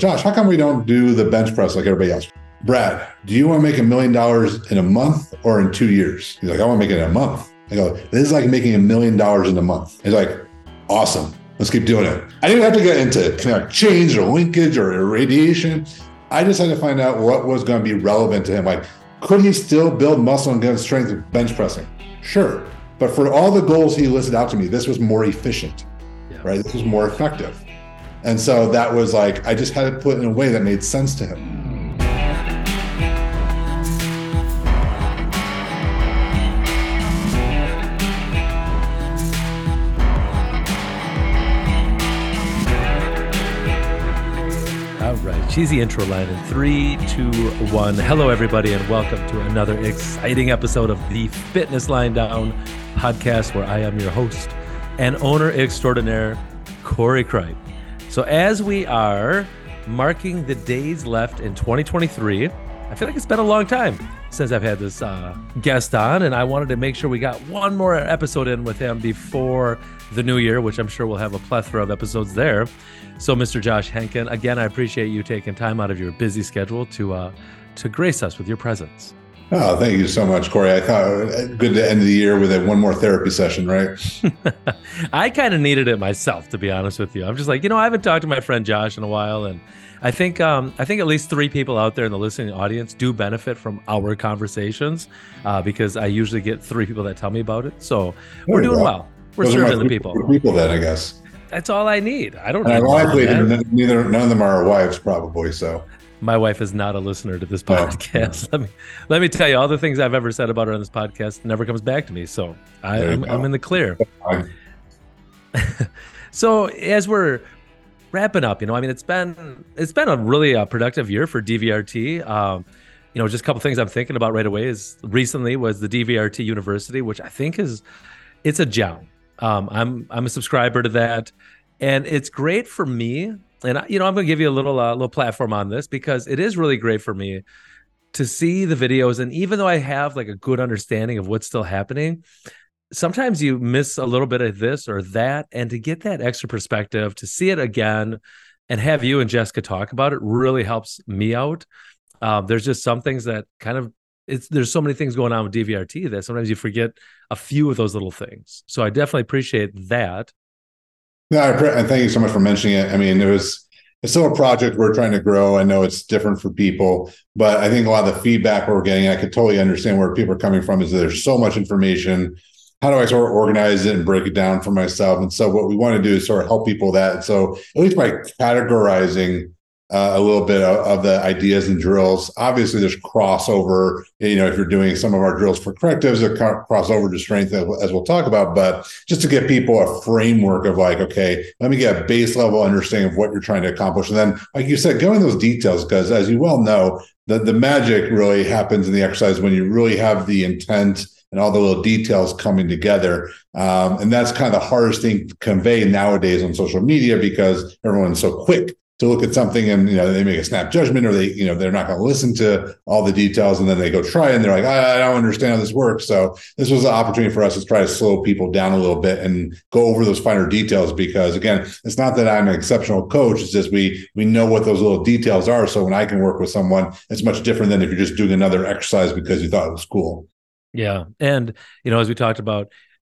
Josh, how come we don't do the bench press like everybody else? Brad, do you want to make a million dollars in a month or in two years? He's like, I want to make it in a month. I go, this is like making a million dollars in a month. He's like, awesome. Let's keep doing it. I didn't have to get into kinetic chain or linkage or irradiation. I just had to find out what was going to be relevant to him. Like, could he still build muscle and get strength with bench pressing? Sure. But for all the goals he listed out to me, this was more efficient, yeah. right? This was more effective. And so that was like, I just had to put it in a way that made sense to him. All right, cheesy intro line in three, two, one. Hello, everybody, and welcome to another exciting episode of the Fitness Line Down podcast, where I am your host and owner extraordinaire, Corey Cripe. So, as we are marking the days left in 2023, I feel like it's been a long time since I've had this uh, guest on, and I wanted to make sure we got one more episode in with him before the new year, which I'm sure we'll have a plethora of episodes there. So, Mr. Josh Henkin, again, I appreciate you taking time out of your busy schedule to uh, to grace us with your presence. Oh, thank you so much, Corey. I thought uh, good to end the year with a one more therapy session, right? I kind of needed it myself, to be honest with you. I'm just like, you know, I haven't talked to my friend Josh in a while, and I think um, I think at least three people out there in the listening audience do benefit from our conversations uh, because I usually get three people that tell me about it. So we're doing well. We're Those serving the people. People, then I guess. That's all I need. I don't. And ironically, neither none of them are our wives, probably. So my wife is not a listener to this podcast. let me let me tell you, all the things I've ever said about her on this podcast never comes back to me. So I, am in the clear. so as we're wrapping up, you know, I mean, it's been it's been a really uh, productive year for DVRT. Um, you know, just a couple things I'm thinking about right away is recently was the DVRT University, which I think is it's a gem. Um, I'm I'm a subscriber to that, and it's great for me. And I, you know, I'm going to give you a little uh, little platform on this because it is really great for me to see the videos. And even though I have like a good understanding of what's still happening, sometimes you miss a little bit of this or that, and to get that extra perspective, to see it again, and have you and Jessica talk about it really helps me out. Um, there's just some things that kind of it's there's so many things going on with DVRT that sometimes you forget a few of those little things. So I definitely appreciate that. Yeah, I, thank you so much for mentioning it. I mean, it was it's still a project we're trying to grow. I know it's different for people, but I think a lot of the feedback we're getting, I could totally understand where people are coming from. Is there's so much information. How do I sort of organize it and break it down for myself? And so, what we want to do is sort of help people that. So, at least by categorizing uh, a little bit of, of, the ideas and drills. Obviously, there's crossover. You know, if you're doing some of our drills for correctives, a crossover to strength, as we'll talk about. But just to get people a framework of like, okay, let me get a base level understanding of what you're trying to accomplish, and then, like you said, go in those details because, as you well know, the the magic really happens in the exercise when you really have the intent and all the little details coming together. Um, and that's kind of the hardest thing to convey nowadays on social media because everyone's so quick to look at something and you know they make a snap judgment or they you know they're not going to listen to all the details and then they go try and they're like I, I, don't understand how this works. So this was an opportunity for us to try to slow people down a little bit and go over those finer details because again it's not that i'm an exceptional coach it's just we we know what those little details are. So when i can work with someone it's much different than if you're just doing another exercise because you thought it was cool. Yeah. And you know as we talked about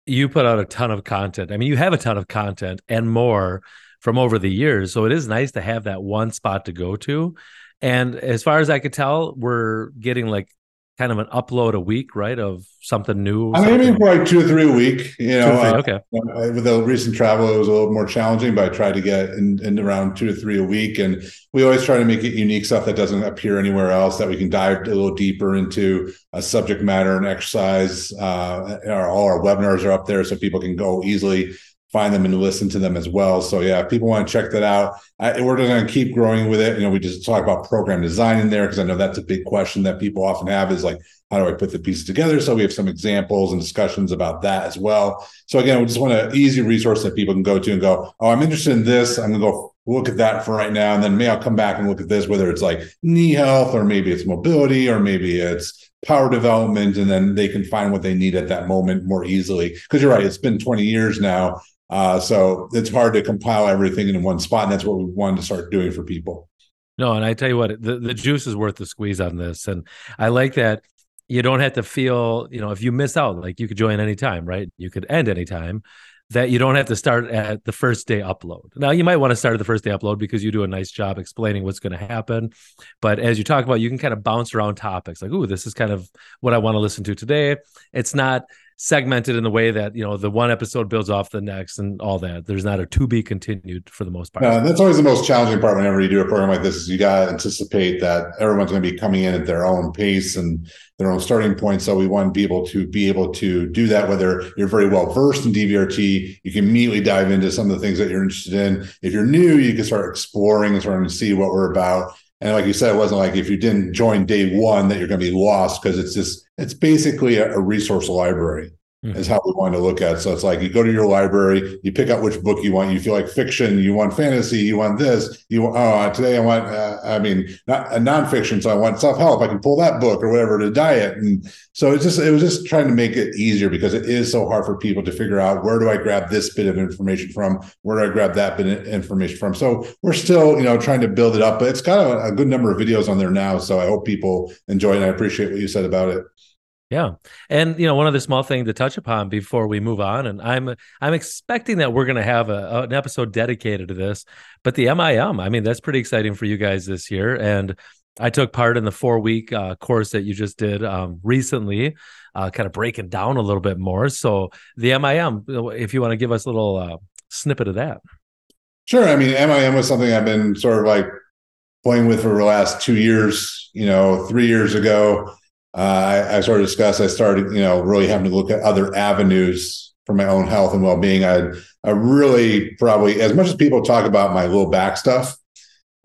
you put out a ton of content. I mean you have a ton of content and more from over the years. So it is nice to have that one spot to go to. And as far as I could tell, we're getting like kind of an upload a week, right? Of something new. I'm aiming for like two or three a week. You know, three, okay. Uh, with the recent travel, it was a little more challenging, but I tried to get in, in around two to three a week. And we always try to make it unique stuff that doesn't appear anywhere else. That we can dive a little deeper into a subject matter and exercise. Uh, our, all our webinars are up there, so people can go easily find them and listen to them as well. So yeah, if people want to check that out, I, we're going to keep growing with it. You know, we just talk about program design in there because I know that's a big question that people often have is like, how do I put the pieces together? So we have some examples and discussions about that as well. So again, we just want an easy resource that people can go to and go, oh, I'm interested in this. I'm going to go look at that for right now. And then maybe I'll come back and look at this, whether it's like knee health or maybe it's mobility or maybe it's power development. And then they can find what they need at that moment more easily. Because you're right, it's been 20 years now uh, so it's hard to compile everything in one spot, and that's what we wanted to start doing for people. No, and I tell you what, the, the juice is worth the squeeze on this. And I like that you don't have to feel, you know, if you miss out, like you could join anytime, right? You could end anytime that you don't have to start at the first day upload. Now, you might want to start at the first day upload because you do a nice job explaining what's going to happen. But as you talk about, you can kind of bounce around topics like, oh, this is kind of what I want to listen to today. It's not segmented in the way that you know the one episode builds off the next and all that. There's not a to be continued for the most part. No, that's always the most challenging part whenever you do a program like this is you got to anticipate that everyone's going to be coming in at their own pace and their own starting point. So we want able to be able to do that whether you're very well versed in dvrt you can immediately dive into some of the things that you're interested in. If you're new you can start exploring and starting to see what we're about. And like you said, it wasn't like if you didn't join day one that you're going to be lost because it's just it's basically a, a resource library. Mm-hmm. Is how we want to look at. It. So it's like you go to your library, you pick out which book you want. You feel like fiction, you want fantasy, you want this. You want, oh today I want uh, I mean not a nonfiction, so I want self help. I can pull that book or whatever to diet. And so it's just it was just trying to make it easier because it is so hard for people to figure out where do I grab this bit of information from, where do I grab that bit of information from. So we're still you know trying to build it up, but it's got a, a good number of videos on there now. So I hope people enjoy it. And I appreciate what you said about it. Yeah. And you know, one other small thing to touch upon before we move on, and I'm I'm expecting that we're gonna have a, an episode dedicated to this, but the MIM, I mean, that's pretty exciting for you guys this year. And I took part in the four week uh, course that you just did um, recently, uh, kind of breaking down a little bit more. So the MIM, if you want to give us a little uh, snippet of that. Sure. I mean, MIM was something I've been sort of like playing with for the last two years. You know, three years ago, uh, sort of discussed, I started, you know, really having to look at other avenues for my own health and well-being. I, I really probably, as much as people talk about my low back stuff,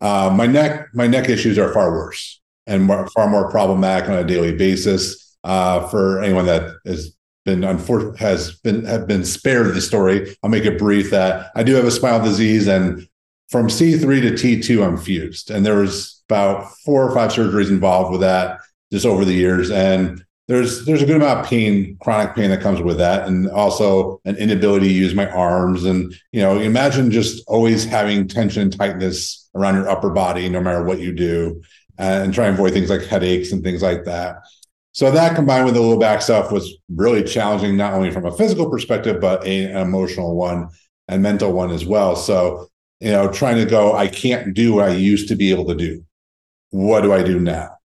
uh, my neck, my neck issues are far worse and more, far more problematic on a daily basis. Uh, for anyone that has been unfortunate has been have been spared the story, I'll make it brief that I do have a spinal disease, and from C3 to T2, I'm fused, and there was about four or five surgeries involved with that just over the years. And there's there's a good amount of pain, chronic pain that comes with that, and also an inability to use my arms. And you know, imagine just always having tension and tightness around your upper body, no matter what you do, and try and avoid things like headaches and things like that. So that combined with the low back stuff was really challenging, not only from a physical perspective, but a, an emotional one and mental one as well. So you know, trying to go, I can't do what I used to be able to do. What do I do now?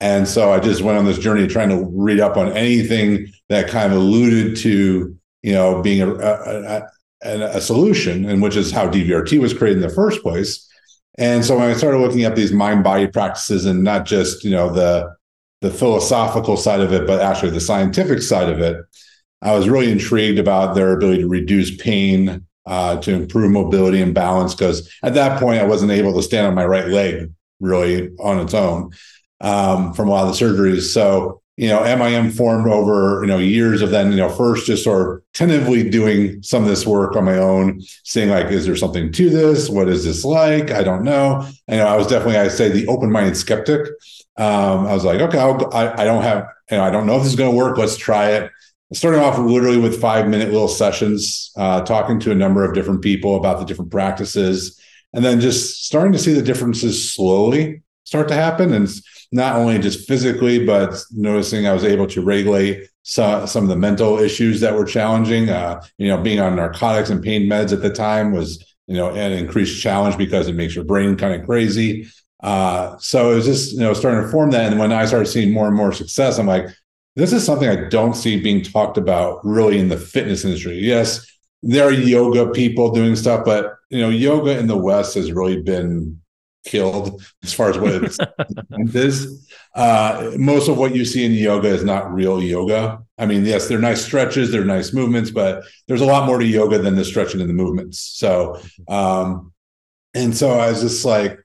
And so I just went on this journey trying to read up on anything that kind of alluded to, you know, being a, a, a, a solution, and which is how DVRT was created in the first place. And so I started looking at these mind body practices and not just, you know, the the philosophical side of it, but actually the scientific side of it, I was really intrigued about their ability to reduce pain, uh, to improve mobility and balance. Because at that point, I wasn't able to stand on my right leg really on its own um, from a lot of the surgeries. So, you know, MIM formed over, you know, years of then, you know, first just sort of tentatively doing some of this work on my own, seeing like, is there something to this? What is this like? I don't know. You know, I was definitely, I'd say the open-minded skeptic. Um, I was like, okay, I'll, I, I don't have, you know, I don't know if this is going to work. Let's try it. Starting off literally with five minute little sessions, uh, talking to a number of different people about the different practices, and then just starting to see the differences slowly start to happen. And not only just physically, but noticing I was able to regulate some, some of the mental issues that were challenging. Uh, you know, being on narcotics and pain meds at the time was, you know, an increased challenge because it makes your brain kind of crazy. Uh, so it was just, you know, starting to form that. And when I started seeing more and more success, I'm like, this is something I don't see being talked about really in the fitness industry. Yes, there are yoga people doing stuff, but you know, yoga in the West has really been killed as far as what it is. Uh, most of what you see in yoga is not real yoga. I mean, yes, they're nice stretches, they're nice movements, but there's a lot more to yoga than the stretching and the movements. So, um, and so I was just like,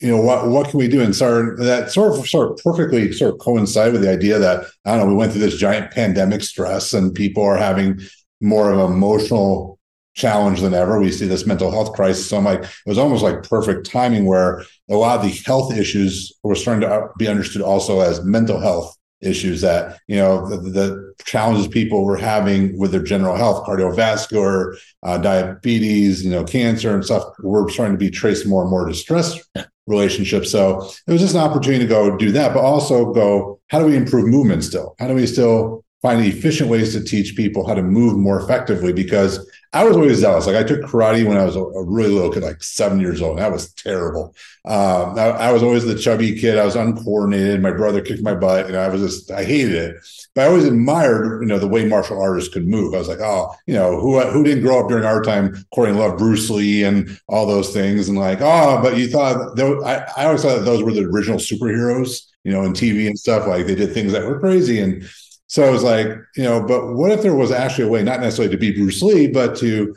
you know, what what can we do? And so that sort of sort of perfectly sort of coincide with the idea that I don't know, we went through this giant pandemic stress and people are having more of emotional challenge than ever. We see this mental health crisis. So I'm like, it was almost like perfect timing where a lot of the health issues were starting to be understood also as mental health issues that, you know, the, the challenges people were having with their general health, cardiovascular, uh, diabetes, you know, cancer and stuff were starting to be traced more and more to stress relationship. So it was just an opportunity to go do that, but also go, how do we improve movement still? How do we still find efficient ways to teach people how to move more effectively? Because I was always zealous. Like I took karate when I was a, a really little kid, like seven years old. That was terrible. Um, I, I, was always the chubby kid. I was uncoordinated. My brother kicked my butt, and I was just I hated it. But I always admired, you know, the way martial artists could move. I was like, oh, you know, who who didn't grow up during our time, Corey loved Bruce Lee and all those things, and like, oh, but you thought I, I always thought that those were the original superheroes, you know, in TV and stuff. Like they did things that were crazy and so I was like, you know, but what if there was actually a way, not necessarily to be Bruce Lee, but to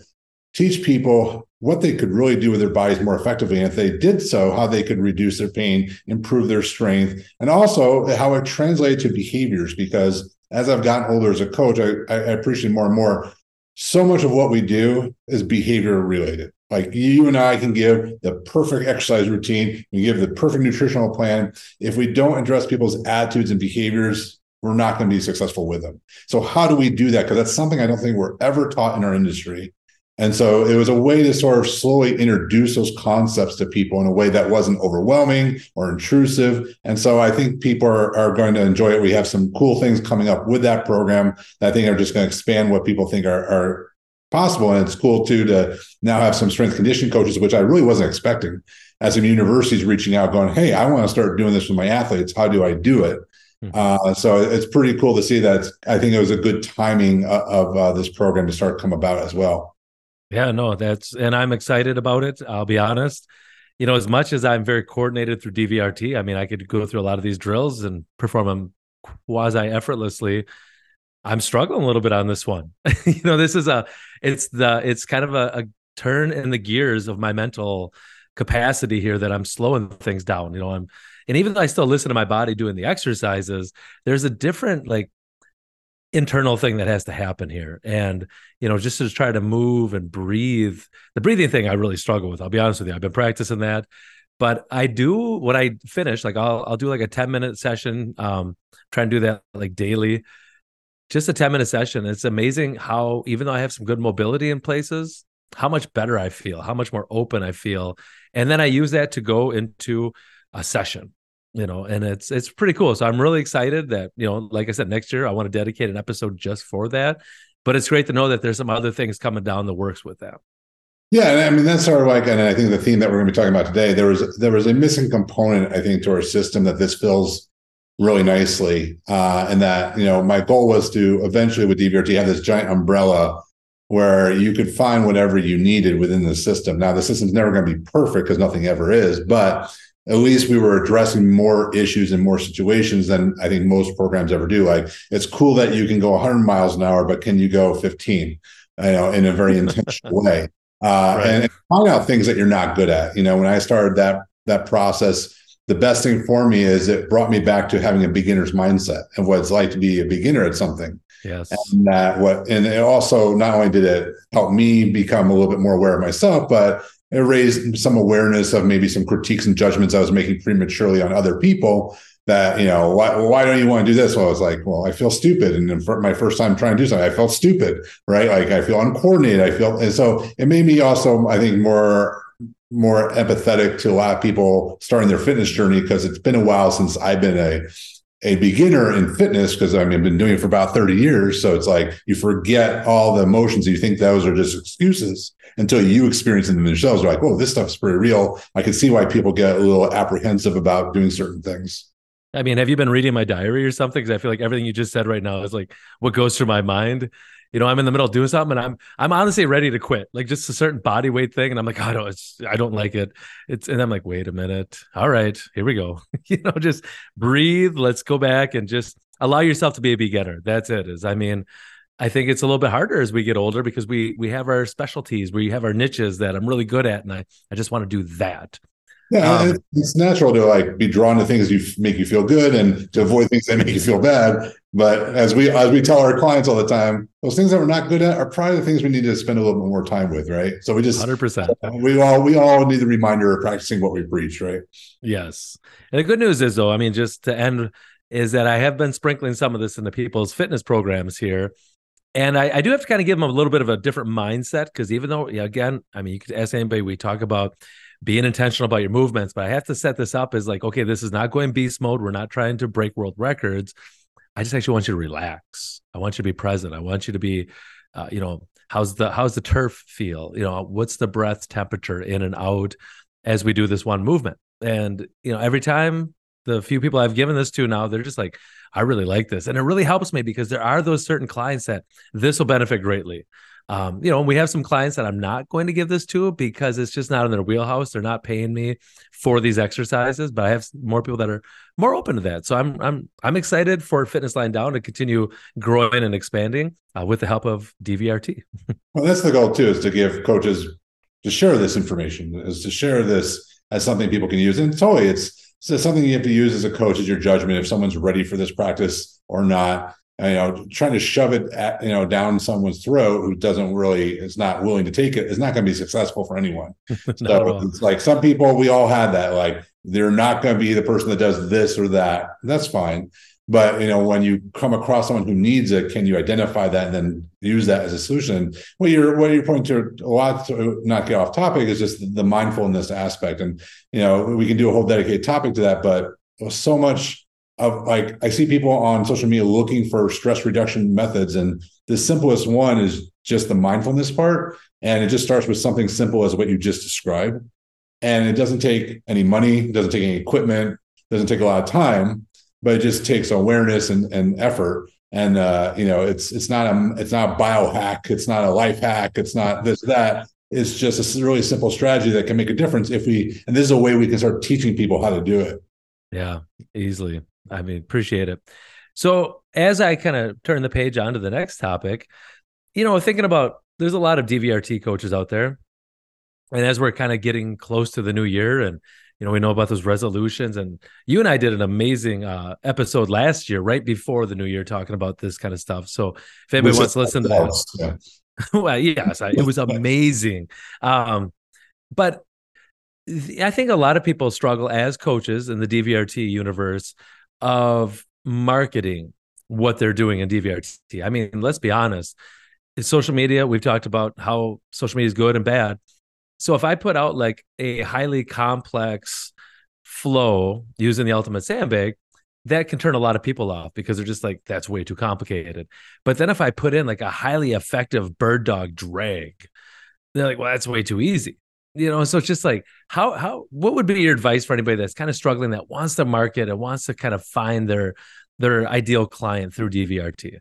teach people what they could really do with their bodies more effectively. And if they did so, how they could reduce their pain, improve their strength, and also how it translated to behaviors. Because as I've gotten older as a coach, I, I appreciate more and more. So much of what we do is behavior related. Like you and I can give the perfect exercise routine, we give the perfect nutritional plan. If we don't address people's attitudes and behaviors, we're not going to be successful with them. So how do we do that? Because that's something I don't think we're ever taught in our industry. And so it was a way to sort of slowly introduce those concepts to people in a way that wasn't overwhelming or intrusive. And so I think people are, are going to enjoy it. We have some cool things coming up with that program that I think are just going to expand what people think are, are possible. And it's cool too to now have some strength condition coaches, which I really wasn't expecting. As some universities reaching out, going, Hey, I want to start doing this with my athletes. How do I do it? Hmm. Uh, so it's pretty cool to see that. I think it was a good timing of, of uh, this program to start come about as well. Yeah, no, that's and I'm excited about it. I'll be honest. You know, as much as I'm very coordinated through DVRT, I mean, I could go through a lot of these drills and perform them quasi effortlessly. I'm struggling a little bit on this one. you know, this is a it's the it's kind of a, a turn in the gears of my mental capacity here that I'm slowing things down. You know, I'm and even though I still listen to my body doing the exercises, there's a different like internal thing that has to happen here. And, you know, just to try to move and breathe. The breathing thing I really struggle with. I'll be honest with you. I've been practicing that. But I do when I finish, like I'll I'll do like a 10 minute session. Um, try and do that like daily. Just a 10 minute session. It's amazing how even though I have some good mobility in places, how much better I feel, how much more open I feel. And then I use that to go into a session you know and it's it's pretty cool. So i'm really excited that you know like i said next year i want to dedicate an episode just for that but it's great to know that there's some other things coming down the works with that. Yeah i mean that's sort of like and i think the theme that we're going to be talking about today there was there was a missing component i think to our system that this fills really nicely uh, and that you know my goal was to eventually with dvrt have this giant umbrella where you could find whatever you needed within the system. Now the system's never going to be perfect because nothing ever is but at least we were addressing more issues and more situations than I think most programs ever do. Like it's cool that you can go 100 miles an hour, but can you go 15? You know, in a very intentional way, uh, right. and, and find out things that you're not good at. You know, when I started that that process, the best thing for me is it brought me back to having a beginner's mindset and what it's like to be a beginner at something. Yes. And that what and it also not only did it help me become a little bit more aware of myself, but it raised some awareness of maybe some critiques and judgments I was making prematurely on other people. That you know, why why don't you want to do this? Well, I was like, well, I feel stupid, and for my first time trying to do something, I felt stupid, right? Like I feel uncoordinated. I feel, and so it made me also, I think, more more empathetic to a lot of people starting their fitness journey because it's been a while since I've been a a beginner in fitness because I mean, I've been doing it for about 30 years. So it's like you forget all the emotions. You think those are just excuses until you experience them themselves. You're like, oh, this stuff's pretty real. I can see why people get a little apprehensive about doing certain things. I mean, have you been reading my diary or something? Because I feel like everything you just said right now is like what goes through my mind you know, I'm in the middle of doing something and I'm I'm honestly ready to quit. Like just a certain body weight thing. And I'm like, oh, I don't I don't like it. It's and I'm like, wait a minute. All right, here we go. you know, just breathe. Let's go back and just allow yourself to be a beginner. That's it. Is I mean, I think it's a little bit harder as we get older because we we have our specialties, we have our niches that I'm really good at, and I I just want to do that. Yeah, um, it's natural to like be drawn to things you make you feel good and to avoid things that make you feel bad. But as we as we tell our clients all the time, those things that we're not good at are probably the things we need to spend a little bit more time with, right? So we just hundred percent. We all we all need the reminder of practicing what we preach, right? Yes. And the good news is though, I mean, just to end, is that I have been sprinkling some of this into people's fitness programs here. And I, I do have to kind of give them a little bit of a different mindset because even though, again, I mean, you could ask anybody, we talk about being intentional about your movements. But I have to set this up as like, okay, this is not going beast mode. We're not trying to break world records. I just actually want you to relax. I want you to be present. I want you to be, uh, you know, how's the how's the turf feel? You know, what's the breath temperature in and out as we do this one movement? And you know, every time the few people I've given this to now, they're just like, I really like this. And it really helps me because there are those certain clients that this will benefit greatly. Um, you know, we have some clients that I'm not going to give this to because it's just not in their wheelhouse. They're not paying me for these exercises, but I have more people that are more open to that. So I'm I'm I'm excited for Fitness Line Down to continue growing and expanding uh, with the help of DVRT. well, that's the goal too, is to give coaches to share this information, is to share this as something people can use. And totally, it's so something you have to use as a coach is your judgment if someone's ready for this practice or not. And, you know, trying to shove it at, you know down someone's throat who doesn't really is not willing to take it is not going to be successful for anyone. so it's like some people we all had that like they're not going to be the person that does this or that. That's fine. But you know, when you come across someone who needs it, can you identify that and then use that as a solution? What you're what you're pointing to a lot to not get off topic is just the mindfulness aspect. And you know, we can do a whole dedicated topic to that, but so much of like I see people on social media looking for stress reduction methods, and the simplest one is just the mindfulness part. And it just starts with something simple as what you just described. And it doesn't take any money, doesn't take any equipment, doesn't take a lot of time but it just takes awareness and, and effort. And uh, you know, it's it's not a it's not a biohack, it's not a life hack, it's not this that. It's just a really simple strategy that can make a difference if we and this is a way we can start teaching people how to do it. Yeah, easily. I mean, appreciate it. So as I kind of turn the page on to the next topic, you know, thinking about there's a lot of DVRT coaches out there. And as we're kind of getting close to the new year and you know we know about those resolutions and you and i did an amazing uh, episode last year right before the new year talking about this kind of stuff. So if anybody wants to listen to that yeah. well yes it was amazing. Um, but i think a lot of people struggle as coaches in the dvrt universe of marketing what they're doing in dvrt i mean let's be honest social media we've talked about how social media is good and bad so if I put out like a highly complex flow using the ultimate sandbag, that can turn a lot of people off because they're just like, that's way too complicated. But then if I put in like a highly effective bird dog drag, they're like, well, that's way too easy. You know, so it's just like how how what would be your advice for anybody that's kind of struggling that wants to market and wants to kind of find their their ideal client through DVRT?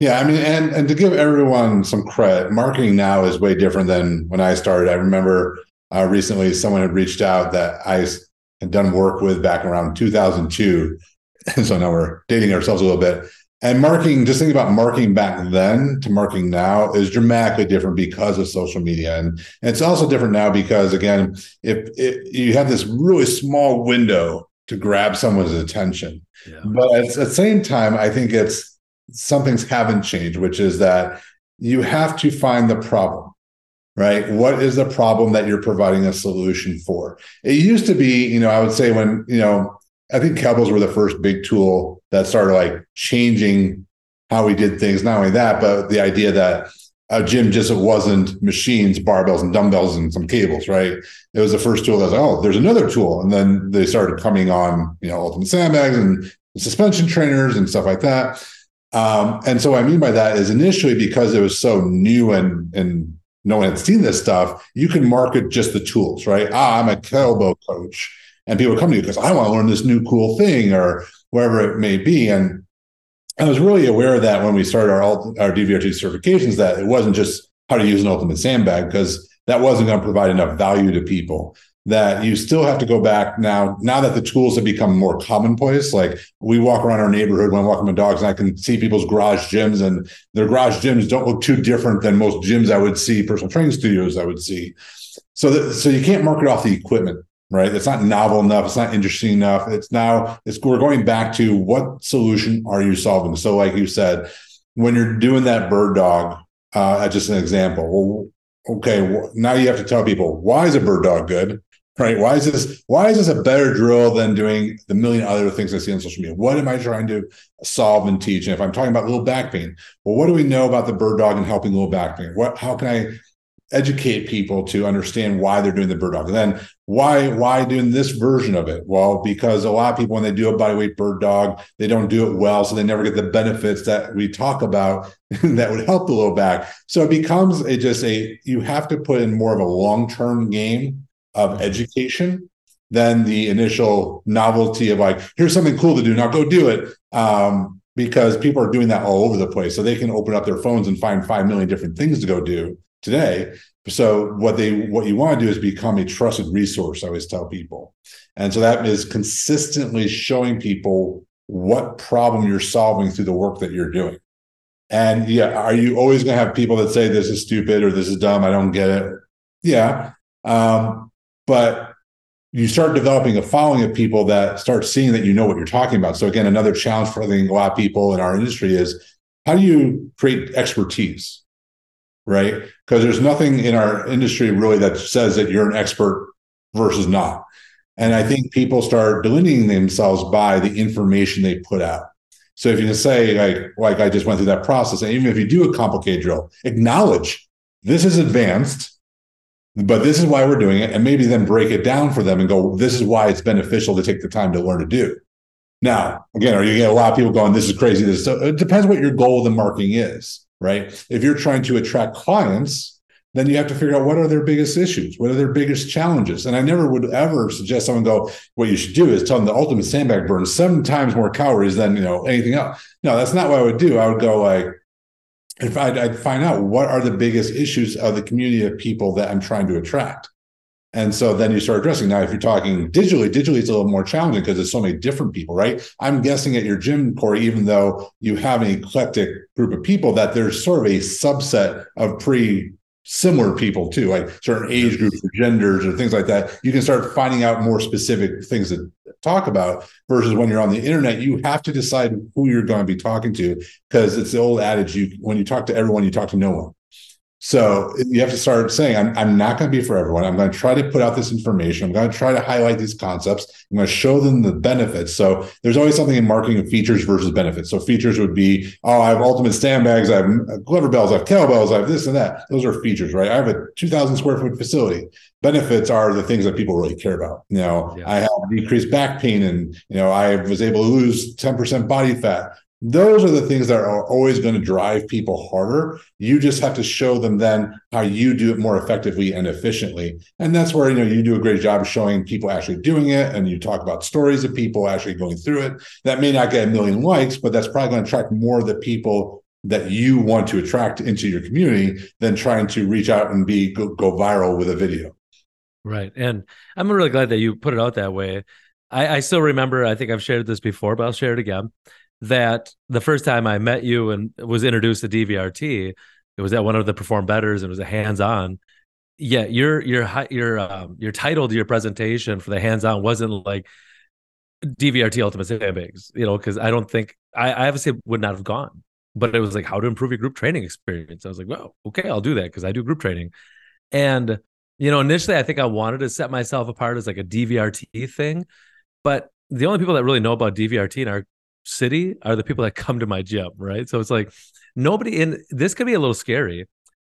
Yeah, I mean, and and to give everyone some credit, marketing now is way different than when I started. I remember uh, recently someone had reached out that I had done work with back around 2002, and so now we're dating ourselves a little bit. And marketing, just think about marketing back then to marketing now is dramatically different because of social media, and, and it's also different now because again, if, if you have this really small window to grab someone's attention, yeah. but at, at the same time, I think it's some things haven't changed, which is that you have to find the problem, right? What is the problem that you're providing a solution for? It used to be, you know, I would say when, you know, I think kettlebells were the first big tool that started like changing how we did things. Not only that, but the idea that a gym just wasn't machines, barbells, and dumbbells and some cables, right? It was the first tool that was like, oh, there's another tool. And then they started coming on, you know, ultimate sandbags and suspension trainers and stuff like that. Um, and so what I mean by that is initially because it was so new and and no one had seen this stuff, you can market just the tools, right? Ah, I'm a kettlebell coach. And people come to you because I want to learn this new cool thing or wherever it may be. And I was really aware of that when we started our our DVRT certifications, that it wasn't just how to use an ultimate sandbag, because that wasn't going to provide enough value to people that you still have to go back now now that the tools have become more commonplace. Like we walk around our neighborhood when walking my dogs and i can see people's garage gyms and their garage gyms don't look too different than most gyms i would see personal training studios i would see. So that, so you can't market off the equipment right? It's not novel enough. It's not interesting enough. It's now it's we're going back to what solution are you solving? So like you said when you're doing that bird dog uh just an example well okay now you have to tell people why is a bird dog good right? Why is this? Why is this a better drill than doing the million other things I see on social media? What am I trying to solve and teach? And if I'm talking about little back pain, well, what do we know about the bird dog and helping little back pain? What? How can I? educate people to understand why they're doing the bird dog. And then why why doing this version of it? Well, because a lot of people when they do a bodyweight bird dog, they don't do it well, so they never get the benefits that we talk about that would help the low back. So it becomes a just a you have to put in more of a long term game of education than the initial novelty of like here's something cool to do now go do it um, because people are doing that all over the place so they can open up their phones and find 5 million different things to go do today. So what they what you want to do is become a trusted resource. I always tell people, and so that is consistently showing people what problem you're solving through the work that you're doing. And yeah, are you always going to have people that say this is stupid or this is dumb? I don't get it. Yeah, um, but you start developing a following of people that start seeing that you know what you're talking about. So again, another challenge for I think a lot of people in our industry is how do you create expertise? right? Because there's nothing in our industry really that says that you're an expert versus not. And I think people start delineating themselves by the information they put out. So if you can say, like, like I just went through that process, and even if you do a complicated drill, acknowledge this is advanced, but this is why we're doing it, and maybe then break it down for them and go, this is why it's beneficial to take the time to learn to do. Now, again, are you get a lot of people going, this is crazy? This so it depends what your goal of the marketing is right? If you're trying to attract clients, then you have to figure out what are their biggest issues, what are their biggest challenges. And I never would ever suggest someone go, what you should do is tell them the ultimate sandbag burns seven times more calories than you know anything else. No, that's not what I would do. I would go like, if I'd, I'd find out what are the biggest issues of the community of people that I'm trying to attract. And so then you start addressing. Now, if you're talking digitally, digitally it's a little more challenging because there's so many different people, right? I'm guessing at your gym, Corey, even though you have an eclectic group of people, that there's sort of a subset of pretty similar people too, like certain age groups or genders or things like that. You can start finding out more specific things to talk about versus when you're on the internet, you have to decide who you're going to be talking to because it's the old adage you when you talk to everyone, you talk to no one. So you have to start saying, I'm, I'm not going to be for everyone. I'm going to try to put out this information. I'm going to try to highlight these concepts. I'm going to show them the benefits. So there's always something in marketing of features versus benefits. So features would be, oh, I have ultimate sandbags. I have uh, Glover bells. I have kettlebells. I have this and that. Those are features, right? I have a 2000 square foot facility. Benefits are the things that people really care about. You know, yeah. I have decreased back pain and, you know, I was able to lose 10% body fat those are the things that are always going to drive people harder. You just have to show them then how you do it more effectively and efficiently. And that's where you know you do a great job of showing people actually doing it and you talk about stories of people actually going through it. That may not get a million likes, but that's probably going to attract more of the people that you want to attract into your community than trying to reach out and be go, go viral with a video. Right. And I'm really glad that you put it out that way. I, I still remember, I think I've shared this before, but I'll share it again that the first time I met you and was introduced to DVRT, it was at one of the Perform Betters and it was a hands-on. Yeah, your your your um, your title to your presentation for the hands-on wasn't like DVRT Ultimate Sandbags, you know, because I don't think I, I obviously would not have gone, but it was like how to improve your group training experience. I was like, well, okay, I'll do that because I do group training, and you know, initially I think I wanted to set myself apart as like a DVRT thing, but the only people that really know about DVRT in our city are the people that come to my gym, right? So it's like nobody in this could be a little scary.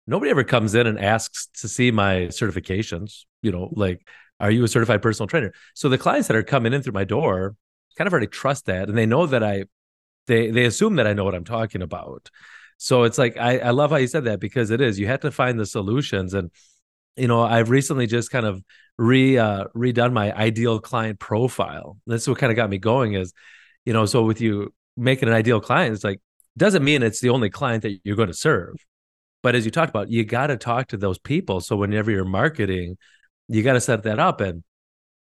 Nobody ever comes in and asks to see my certifications, you know, like, are you a certified personal trainer? So the clients that are coming in through my door kind of already trust that and they know that I they they assume that I know what I'm talking about. So it's like I, I love how you said that because it is you have to find the solutions and you know I've recently just kind of re uh, redone my ideal client profile. That's what kind of got me going is you know so with you making an ideal client it's like doesn't mean it's the only client that you're going to serve. But as you talked about you got to talk to those people. So whenever you're marketing you got to set that up and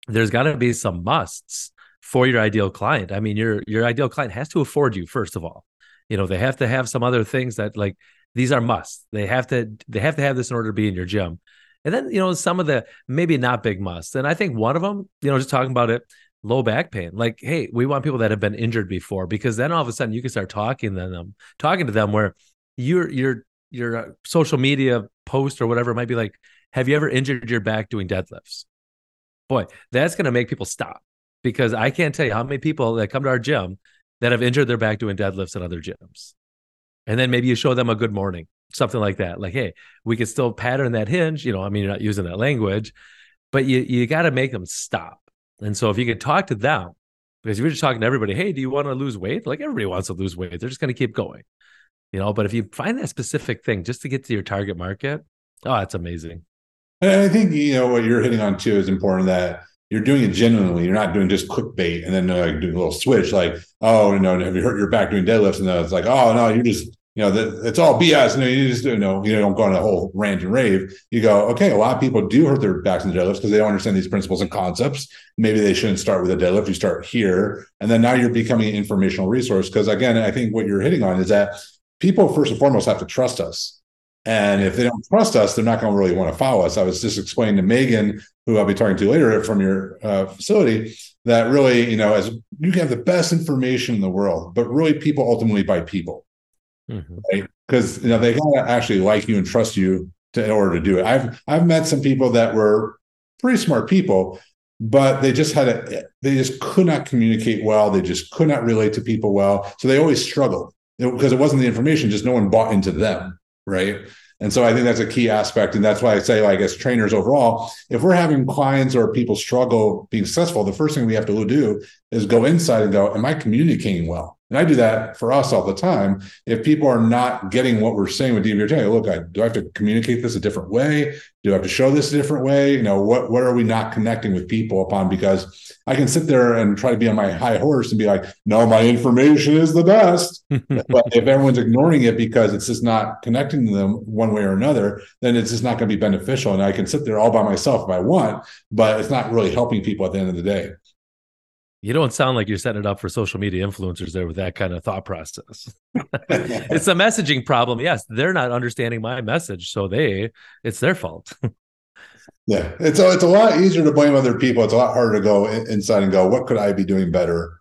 there's got to be some musts for your ideal client. I mean your your ideal client has to afford you first of all. You know they have to have some other things that like these are musts. They have to they have to have this in order to be in your gym. And then you know some of the maybe not big musts and i think one of them you know just talking about it low back pain. Like, hey, we want people that have been injured before because then all of a sudden you can start talking to them, talking to them where your your your uh, social media post or whatever might be like, have you ever injured your back doing deadlifts? Boy, that's going to make people stop because I can't tell you how many people that come to our gym that have injured their back doing deadlifts in other gyms. And then maybe you show them a good morning something like that. Like, hey, we could still pattern that hinge. You know, I mean, you're not using that language, but you you got to make them stop. And so if you could talk to them, because if you're just talking to everybody, hey, do you want to lose weight? Like everybody wants to lose weight. They're just going to keep going. You know, but if you find that specific thing just to get to your target market, oh, that's amazing. And I think you know what you're hitting on too is important that you're doing it genuinely. You're not doing just clickbait and then uh, doing a little switch like, oh, you know, have you hurt your back doing deadlifts? And then it's like, oh no, you're just you know, that it's all BS. You know, you just you know, you don't go on a whole rant and rave. You go, okay, a lot of people do hurt their backs and deadlifts because they don't understand these principles and concepts. Maybe they shouldn't start with a deadlift. You start here, and then now you're becoming an informational resource. Because again, I think what you're hitting on is that people first and foremost have to trust us. And if they don't trust us, they're not going to really want to follow us. I was just explaining to Megan, who I'll be talking to later from your uh, facility, that really, you know, as you can have the best information in the world, but really people ultimately buy people, mm-hmm. right? Because you know they gotta actually like you and trust you to, in order to do it. I've I've met some people that were pretty smart people, but they just had a they just could not communicate well. They just could not relate to people well, so they always struggled because it wasn't the information; just no one bought into them right? And so I think that's a key aspect. And that's why I say, like, as trainers overall, if we're having clients or people struggle being successful, the first thing we have to do is go inside and go, Am I communicating well? And I do that for us all the time. If people are not getting what we're saying with DVRT, look, I, do I have to communicate this a different way? Do I have to show this a different way? You know, what what are we not connecting with people upon? Because I can sit there and try to be on my high horse and be like, no, my information is the best. but if everyone's ignoring it because it's just not connecting to them one way or another, then it's just not going to be beneficial. And I can sit there all by myself if I want, but it's not really helping people at the end of the day you don't sound like you're setting it up for social media influencers there with that kind of thought process. it's a messaging problem. Yes, they're not understanding my message, so they it's their fault. yeah, it's a, it's a lot easier to blame other people. It's a lot harder to go inside and go, what could I be doing better?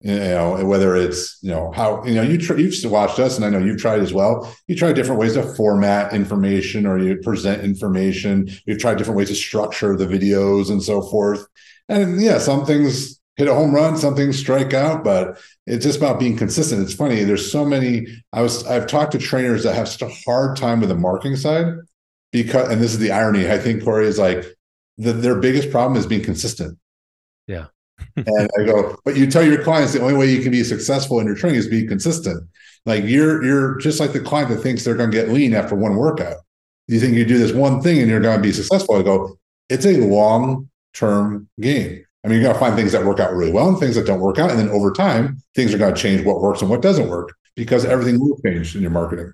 You know, whether it's you know how you know you tr- you've watched us, and I know you've tried as well. You try different ways to format information, or you present information. You've tried different ways to structure the videos and so forth. And yeah, some things hit a home run, something strike out, but it's just about being consistent. It's funny. There's so many. I was I've talked to trainers that have such a hard time with the marking side because, and this is the irony. I think Corey is like the, their biggest problem is being consistent. Yeah. and I go, but you tell your clients the only way you can be successful in your training is be consistent. Like you're you're just like the client that thinks they're going to get lean after one workout. You think you do this one thing and you're going to be successful. I go, it's a long term game. I mean, you're going to find things that work out really well and things that don't work out. And then over time, things are going to change what works and what doesn't work because everything will change in your marketing.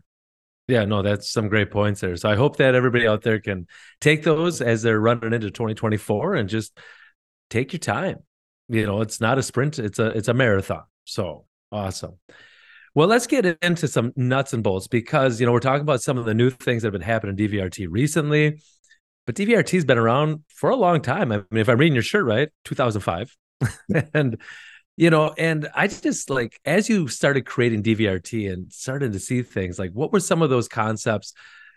Yeah, no, that's some great points there. So I hope that everybody out there can take those as they're running into 2024 and just take your time. You know, it's not a sprint, it's a it's a marathon. So awesome. Well, let's get into some nuts and bolts because you know we're talking about some of the new things that have been happening in DVRT recently but DVRT's been around for a long time. I mean, if I'm reading your shirt right, 2005. and you know, and I just like as you started creating DVRT and started to see things, like what were some of those concepts?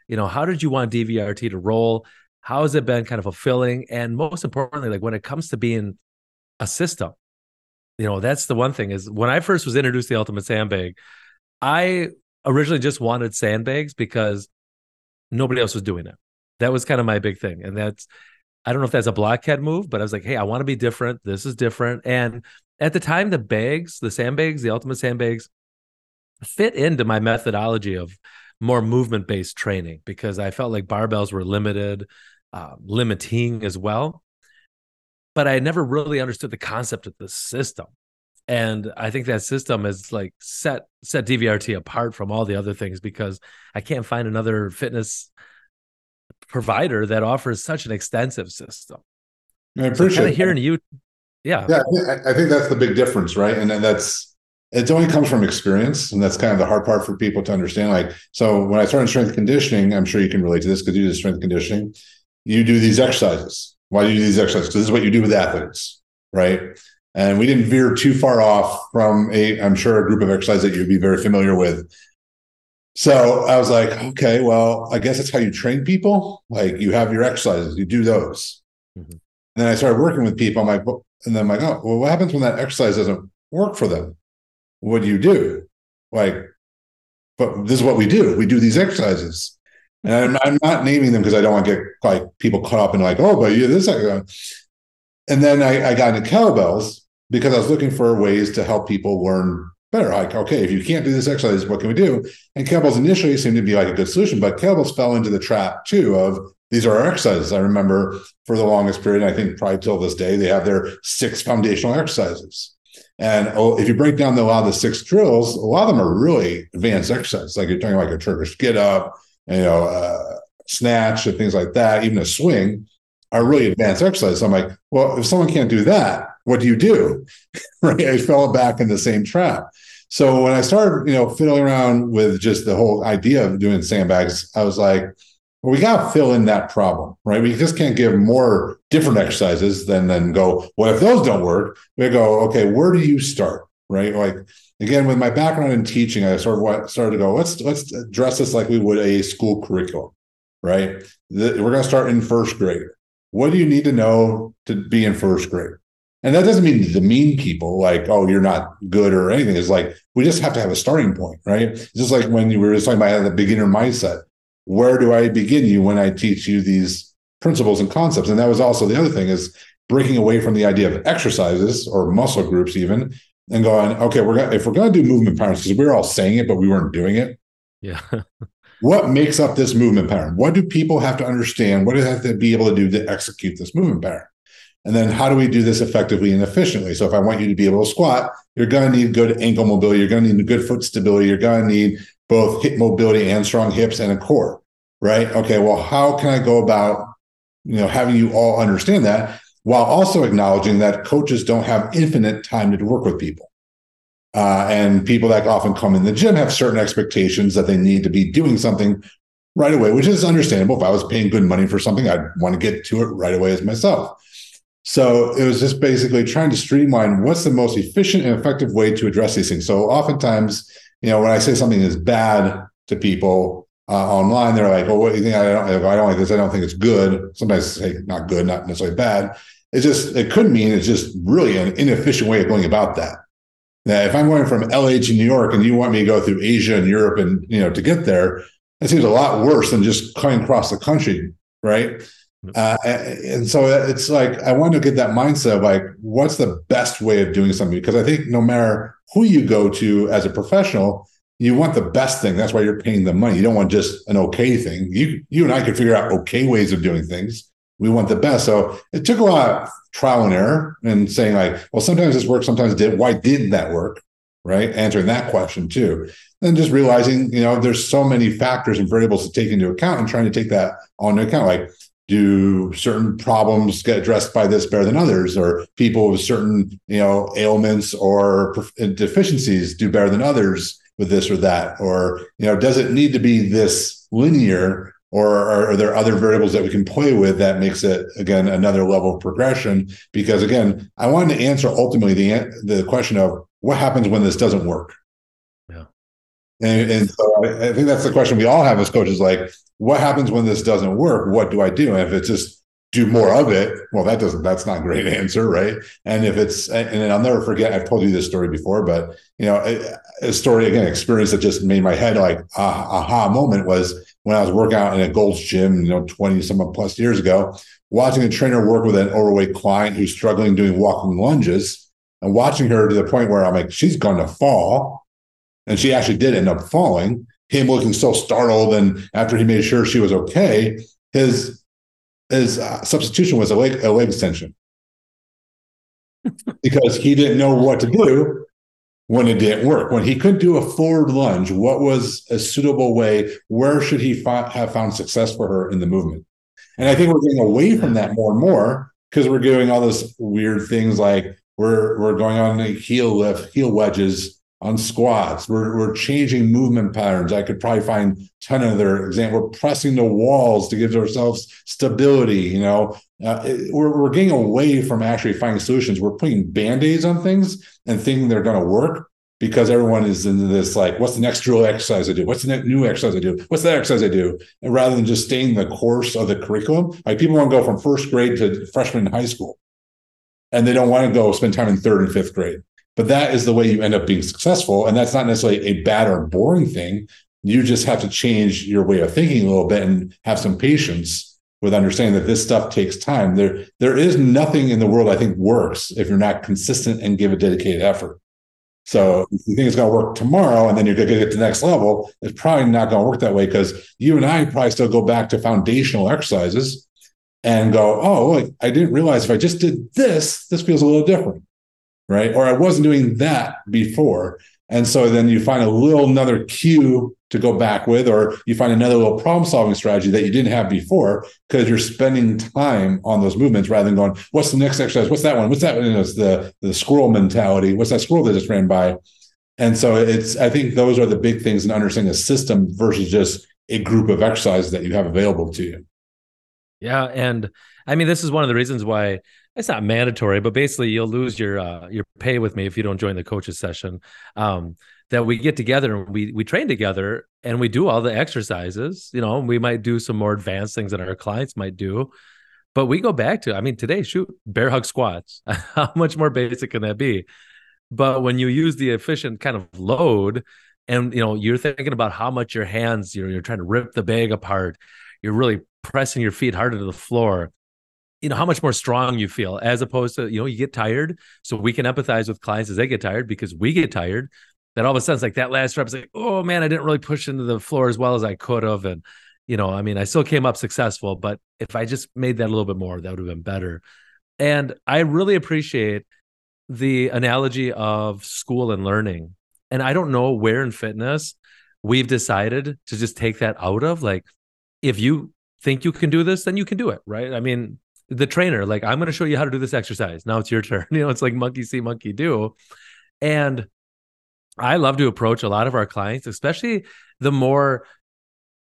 You know, how did you want DVRT to roll? How has it been kind of fulfilling? And most importantly, like when it comes to being a system, you know, that's the one thing is when I first was introduced to the ultimate sandbag, I originally just wanted sandbags because nobody else was doing it. That was kind of my big thing. And that's, I don't know if that's a blockhead move, but I was like, hey, I want to be different. This is different. And at the time, the bags, the sandbags, the ultimate sandbags fit into my methodology of more movement based training because I felt like barbells were limited, uh, limiting as well. But I never really understood the concept of the system. And I think that system is like set set DVRT apart from all the other things because I can't find another fitness provider that offers such an extensive system. I appreciate so hearing you. Yeah. Yeah. I think that's the big difference, right? And then that's, it only comes from experience. And that's kind of the hard part for people to understand. Like, so when I started strength conditioning, I'm sure you can relate to this because you do strength conditioning. You do these exercises. Why do you do these exercises? Because this is what you do with athletes, right? And we didn't veer too far off from a, I'm sure, a group of exercises that you'd be very familiar with so I was like, okay, well, I guess that's how you train people. Like you have your exercises, you do those. Mm-hmm. And then I started working with people. I'm like, and then I'm like, oh, well, what happens when that exercise doesn't work for them? What do you do? Like, but this is what we do. We do these exercises. And I'm, I'm not naming them because I don't want to get like people caught up in like, oh, but you this. And then I, I got into kettlebells because I was looking for ways to help people learn better. Like, okay, if you can't do this exercise, what can we do? And kettlebells initially seemed to be like a good solution, but kettlebells fell into the trap too of these are our exercises. I remember for the longest period, I think probably till this day, they have their six foundational exercises. And oh, if you break down the, a lot of the six drills, a lot of them are really advanced exercises. Like you're talking like a Turkish get up, you know, uh, snatch and things like that, even a swing are really advanced exercises. So I'm like, well, if someone can't do that, what do you do? right. I fell back in the same trap. So when I started, you know, fiddling around with just the whole idea of doing sandbags, I was like, well, we got to fill in that problem, right? We just can't give more different exercises than then go, well, if those don't work, we go, okay, where do you start? Right. Like again, with my background in teaching, I sort of started to go, let's let's address this like we would a school curriculum, right? The, we're going to start in first grade. What do you need to know to be in first grade? And that doesn't mean to demean people like, oh, you're not good or anything. It's like we just have to have a starting point, right? It's just like when you were just talking about the beginner mindset where do I begin you when I teach you these principles and concepts? And that was also the other thing is breaking away from the idea of exercises or muscle groups even and going, okay, we're gonna if we're gonna do movement patterns, because we were all saying it, but we weren't doing it. Yeah. what makes up this movement pattern? What do people have to understand? What do they have to be able to do to execute this movement pattern? And then how do we do this effectively and efficiently? So if I want you to be able to squat, you're going to need good ankle mobility. You're going to need good foot stability. You're going to need both hip mobility and strong hips and a core, right? Okay, well, how can I go about, you know, having you all understand that while also acknowledging that coaches don't have infinite time to work with people. Uh, and people that often come in the gym have certain expectations that they need to be doing something right away, which is understandable. If I was paying good money for something, I'd want to get to it right away as myself. So it was just basically trying to streamline what's the most efficient and effective way to address these things. So oftentimes, you know, when I say something is bad to people uh, online, they're like, "Well, what do you think? I don't, I don't like this. I don't think it's good." Sometimes say not good, not necessarily bad. It just it could mean it's just really an inefficient way of going about that. Now, if I'm going from LA to New York and you want me to go through Asia and Europe and you know to get there, that seems a lot worse than just coming across the country, right? Uh, and so it's like I want to get that mindset of like, what's the best way of doing something? Because I think no matter who you go to as a professional, you want the best thing. That's why you're paying the money. You don't want just an okay thing. You you and I could figure out okay ways of doing things. We want the best. So it took a lot of trial and error and saying like, well, sometimes this works, sometimes it did. Why didn't that work? Right. Answering that question too. Then just realizing, you know, there's so many factors and variables to take into account and trying to take that on into account. Like do certain problems get addressed by this better than others or people with certain you know ailments or deficiencies do better than others with this or that or you know does it need to be this linear or are, there other variables that we can play with that makes it again another level of progression? Because again i wanted to answer ultimately the the question of what happens when this doesn't work and, and so I, I think that's the question we all have as coaches like what happens when this doesn't work? What do I do? And if it's just do more of it, well, that doesn't, that's not a great answer, right? And if it's, and I'll never forget, I've told you this story before, but you know, a, a story again, experience that just made my head like ah, aha moment was when I was working out in a Gold's gym, you know, 20 some plus years ago, watching a trainer work with an overweight client who's struggling doing walking lunges and watching her to the point where I'm like, she's going to fall. And she actually did end up falling him looking so startled, and after he made sure she was okay, his his uh, substitution was a leg a leg extension because he didn't know what to do when it didn't work. When he couldn't do a forward lunge, what was a suitable way? Where should he fi- have found success for her in the movement? And I think we're getting away from that more and more because we're doing all those weird things like we're we're going on heel lift, heel wedges on squats. We're, we're changing movement patterns. I could probably find 10 other examples. We're pressing the walls to give ourselves stability. You know, uh, it, we're, we're getting away from actually finding solutions. We're putting band-aids on things and thinking they're going to work because everyone is in this like, what's the next drill exercise I do? What's the new exercise I do? What's that exercise I do? And rather than just staying the course of the curriculum, like people want to go from first grade to freshman in high school. And they don't want to go spend time in third and fifth grade but that is the way you end up being successful. And that's not necessarily a bad or boring thing, You just have to change your way of thinking a little bit and have some patience with understanding that this stuff takes time. There, there is nothing in the world I think works if you're not consistent and give a dedicated effort. So you think it's going to work tomorrow and then you're going to get to the next level, it's probably not going to work that way because you and I probably still go back to foundational exercises and go, oh, I didn't realize if I just did this, this feels a little different. Right. Or I wasn't doing that before. And so then you find a little another cue to go back with, or you find another little problem solving strategy that you didn't have before because you're spending time on those movements rather than going, what's the next exercise? What's that one? What's that one? You know, it's the, the squirrel mentality. What's that squirrel that just ran by? And so it's, I think those are the big things in understanding a system versus just a group of exercises that you have available to you. Yeah. And I mean, this is one of the reasons why it's not mandatory, but basically you'll lose your uh, your pay with me if you don't join the coaches session. Um, that we get together and we we train together and we do all the exercises. You know, we might do some more advanced things that our clients might do, but we go back to. I mean, today, shoot, bear hug squats. How much more basic can that be? But when you use the efficient kind of load, and you know, you're thinking about how much your hands you're you're trying to rip the bag apart. You're really pressing your feet hard into the floor you know how much more strong you feel as opposed to you know you get tired. So we can empathize with clients as they get tired because we get tired then all of a sudden it's like that last rep is like oh man i didn't really push into the floor as well as i could have and you know i mean i still came up successful but if i just made that a little bit more that would have been better. And i really appreciate the analogy of school and learning. And i don't know where in fitness we've decided to just take that out of like if you think you can do this then you can do it right? I mean the trainer like i'm going to show you how to do this exercise. Now it's your turn. You know it's like monkey see monkey do. And i love to approach a lot of our clients especially the more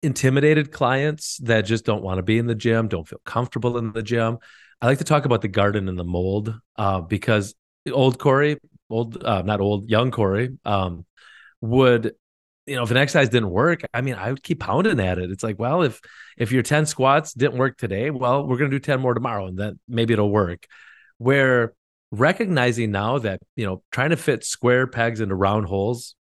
intimidated clients that just don't want to be in the gym don't feel comfortable in the gym. I like to talk about the garden and the mold uh, because old corey old uh, not old young corey um, would you know, if an exercise didn't work, I mean, I would keep pounding at it. It's like, well, if if your 10 squats didn't work today, well, we're gonna do 10 more tomorrow and then maybe it'll work. Where recognizing now that, you know, trying to fit square pegs into round holes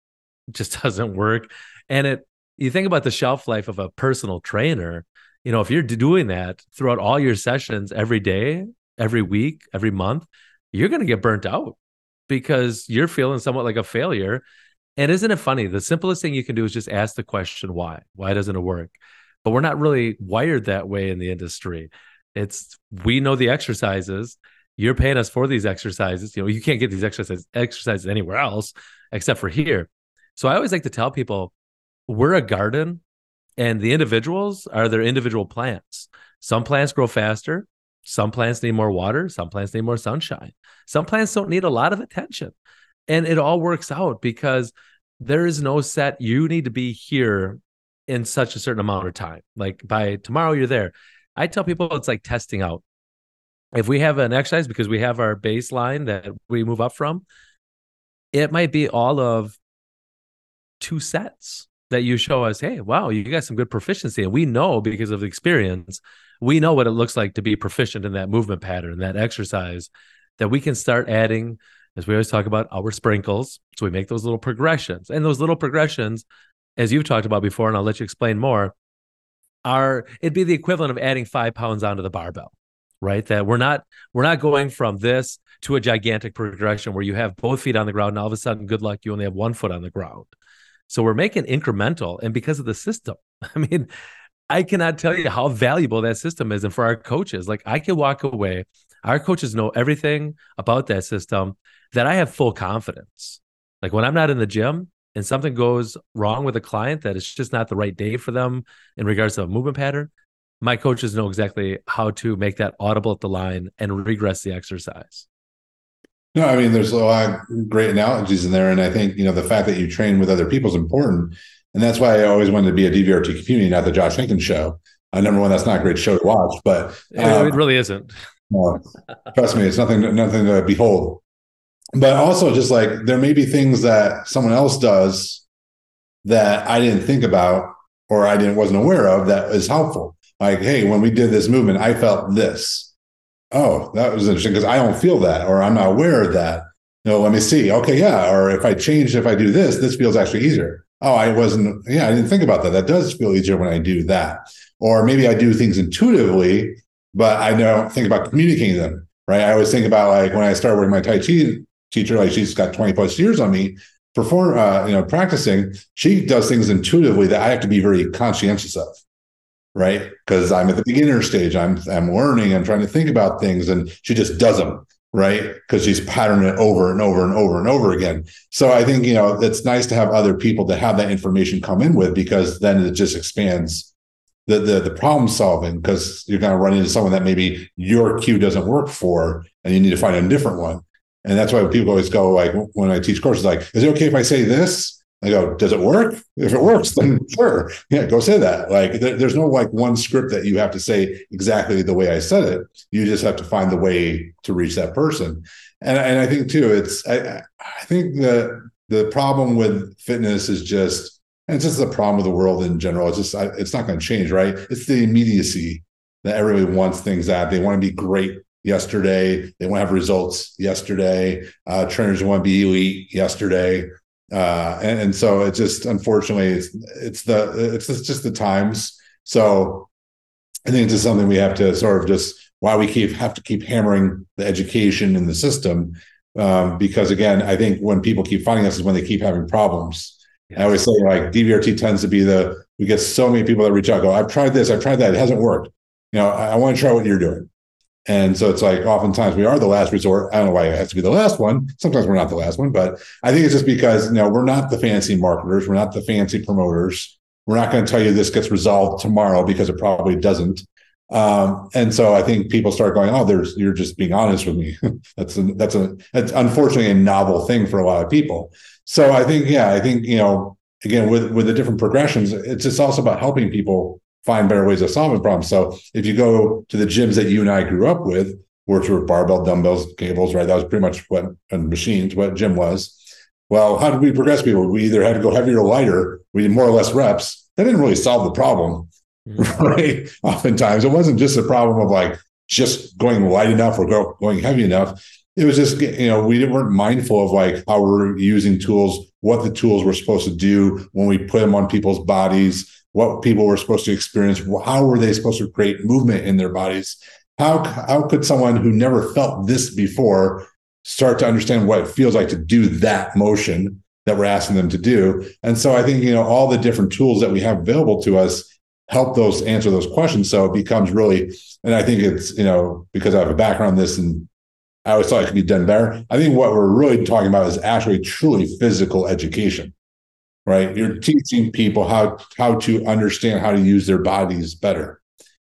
just doesn't work. And it you think about the shelf life of a personal trainer, you know, if you're doing that throughout all your sessions every day, every week, every month, you're gonna get burnt out because you're feeling somewhat like a failure and isn't it funny? The simplest thing you can do is just ask the question why. Why doesn't it work? But we're not really wired that way in the industry. It's we know the exercises. You're paying us for these exercises. You know, you can't get these exercises exercises anywhere else except for here. So I always like to tell people we're a garden and the individuals are their individual plants. Some plants grow faster, some plants need more water, some plants need more sunshine. Some plants don't need a lot of attention and it all works out because there is no set you need to be here in such a certain amount of time. Like by tomorrow you're there. I tell people it's like testing out. If we have an exercise because we have our baseline that we move up from it might be all of two sets that you show us hey wow you got some good proficiency. And we know because of experience we know what it looks like to be proficient in that movement pattern that exercise that we can start adding as we always talk about our sprinkles. So we make those little progressions. And those little progressions, as you've talked about before, and I'll let you explain more, are it'd be the equivalent of adding five pounds onto the barbell, right? That we're not we're not going from this to a gigantic progression where you have both feet on the ground and all of a sudden, good luck, you only have one foot on the ground. So we're making incremental, and because of the system, I mean, I cannot tell you how valuable that system is. And for our coaches, like I can walk away, our coaches know everything about that system that I have full confidence. Like when I'm not in the gym and something goes wrong with a client that it's just not the right day for them in regards to a movement pattern, my coaches know exactly how to make that audible at the line and regress the exercise. No, I mean, there's a lot of great analogies in there. And I think, you know, the fact that you train with other people is important. And that's why I always wanted to be a DVRT community, not the Josh Henkin show. Uh, number one, that's not a great show to watch, but um, it really isn't. Trust me, it's nothing, nothing to behold but also just like there may be things that someone else does that I didn't think about or I didn't wasn't aware of that is helpful. Like, hey, when we did this movement, I felt this. Oh, that was interesting because I don't feel that, or I'm not aware of that. Know, let me see. Okay, yeah. Or if I change, if I do this, this feels actually easier. oh, I wasn't, yeah, I didn't think about that. That does feel easier when I do that. Or maybe I do things intuitively, but I don't think about communicating them, right? I always think about like when I started working my Tai Chi teacher, like she's got 20 plus years on me, perform, uh, you know, practicing, she does things intuitively that I have to be very conscientious of right? Because I'm at the beginner stage. I'm I'm learning. I'm trying to think about things, and she just does them, right? Because she's patterning it over and over and over and over again. So I think you know it's nice to have other people to have that information come in with because then it just expands the the, the problem solving because you're going to run into someone that maybe your cue doesn't work for, and you need to find a different one. And that's why people always go like when I teach courses, like, is it okay if I say this? I go, does it work? If it works, then sure. Yeah, go say that. Like, there, there's no like one script that you have to say exactly the way I said it. You just have to find the way to reach that person. And, and I think too, it's, I, I think that the problem with fitness is just, and it's just the problem with the world in general. It's just, it's not going to change, right? It's the immediacy that everybody wants things at. They want to be great yesterday. They want to have results yesterday. Uh, trainers want to be elite yesterday uh, and, and, so it just unfortunately it's it's the it's just the times. So I think it's just something we have to sort of just why we keep have to keep hammering the education in the system um, because again I think when people keep finding us is when they keep having problems. Yes. I always say like DVRT tends to be the we get so many people that reach out go I've tried this I've tried that it hasn't worked. You know I, I want to try what you're doing. And so it's like oftentimes we are the last resort. I don't know why it has to be the last one. Sometimes we're not the last one, but I think it's just because you know we're not the fancy marketers, we're not the fancy promoters. We're not going to tell you this gets resolved tomorrow because it probably doesn't. Um, and so I think people start going, "Oh, there's you're just being honest with me." that's a, that's a that's unfortunately a novel thing for a lot of people. So I think, yeah, I think you know, again with with the different progressions, it's just also about helping people find better ways of solving problems. So if you go to the gyms that you and I grew up with, which were barbell, dumbbells, cables, right? That was pretty much what and machines, what gym was. Well, how did we progress people? We either had to go heavier or lighter. We did more or less reps. That didn't really solve the problem, mm-hmm. right? Oftentimes, it wasn't just a problem of like just going light enough or go, going heavy enough. It was just you know we weren't mindful of like how we're using tools, what the tools were supposed to do when we put them on people's bodies, what people were supposed to experience. How were they supposed to create movement in their bodies? How, how could someone who never felt this before start to understand what it feels like to do that motion that we're asking them to do? And so I think, you know, all the different tools that we have available to us help those answer those questions. So it becomes really, and I think it's, you know, because I have a background in this and I always thought it could be done better. I think what we're really talking about is actually truly physical education right? You're teaching people how how to understand how to use their bodies better.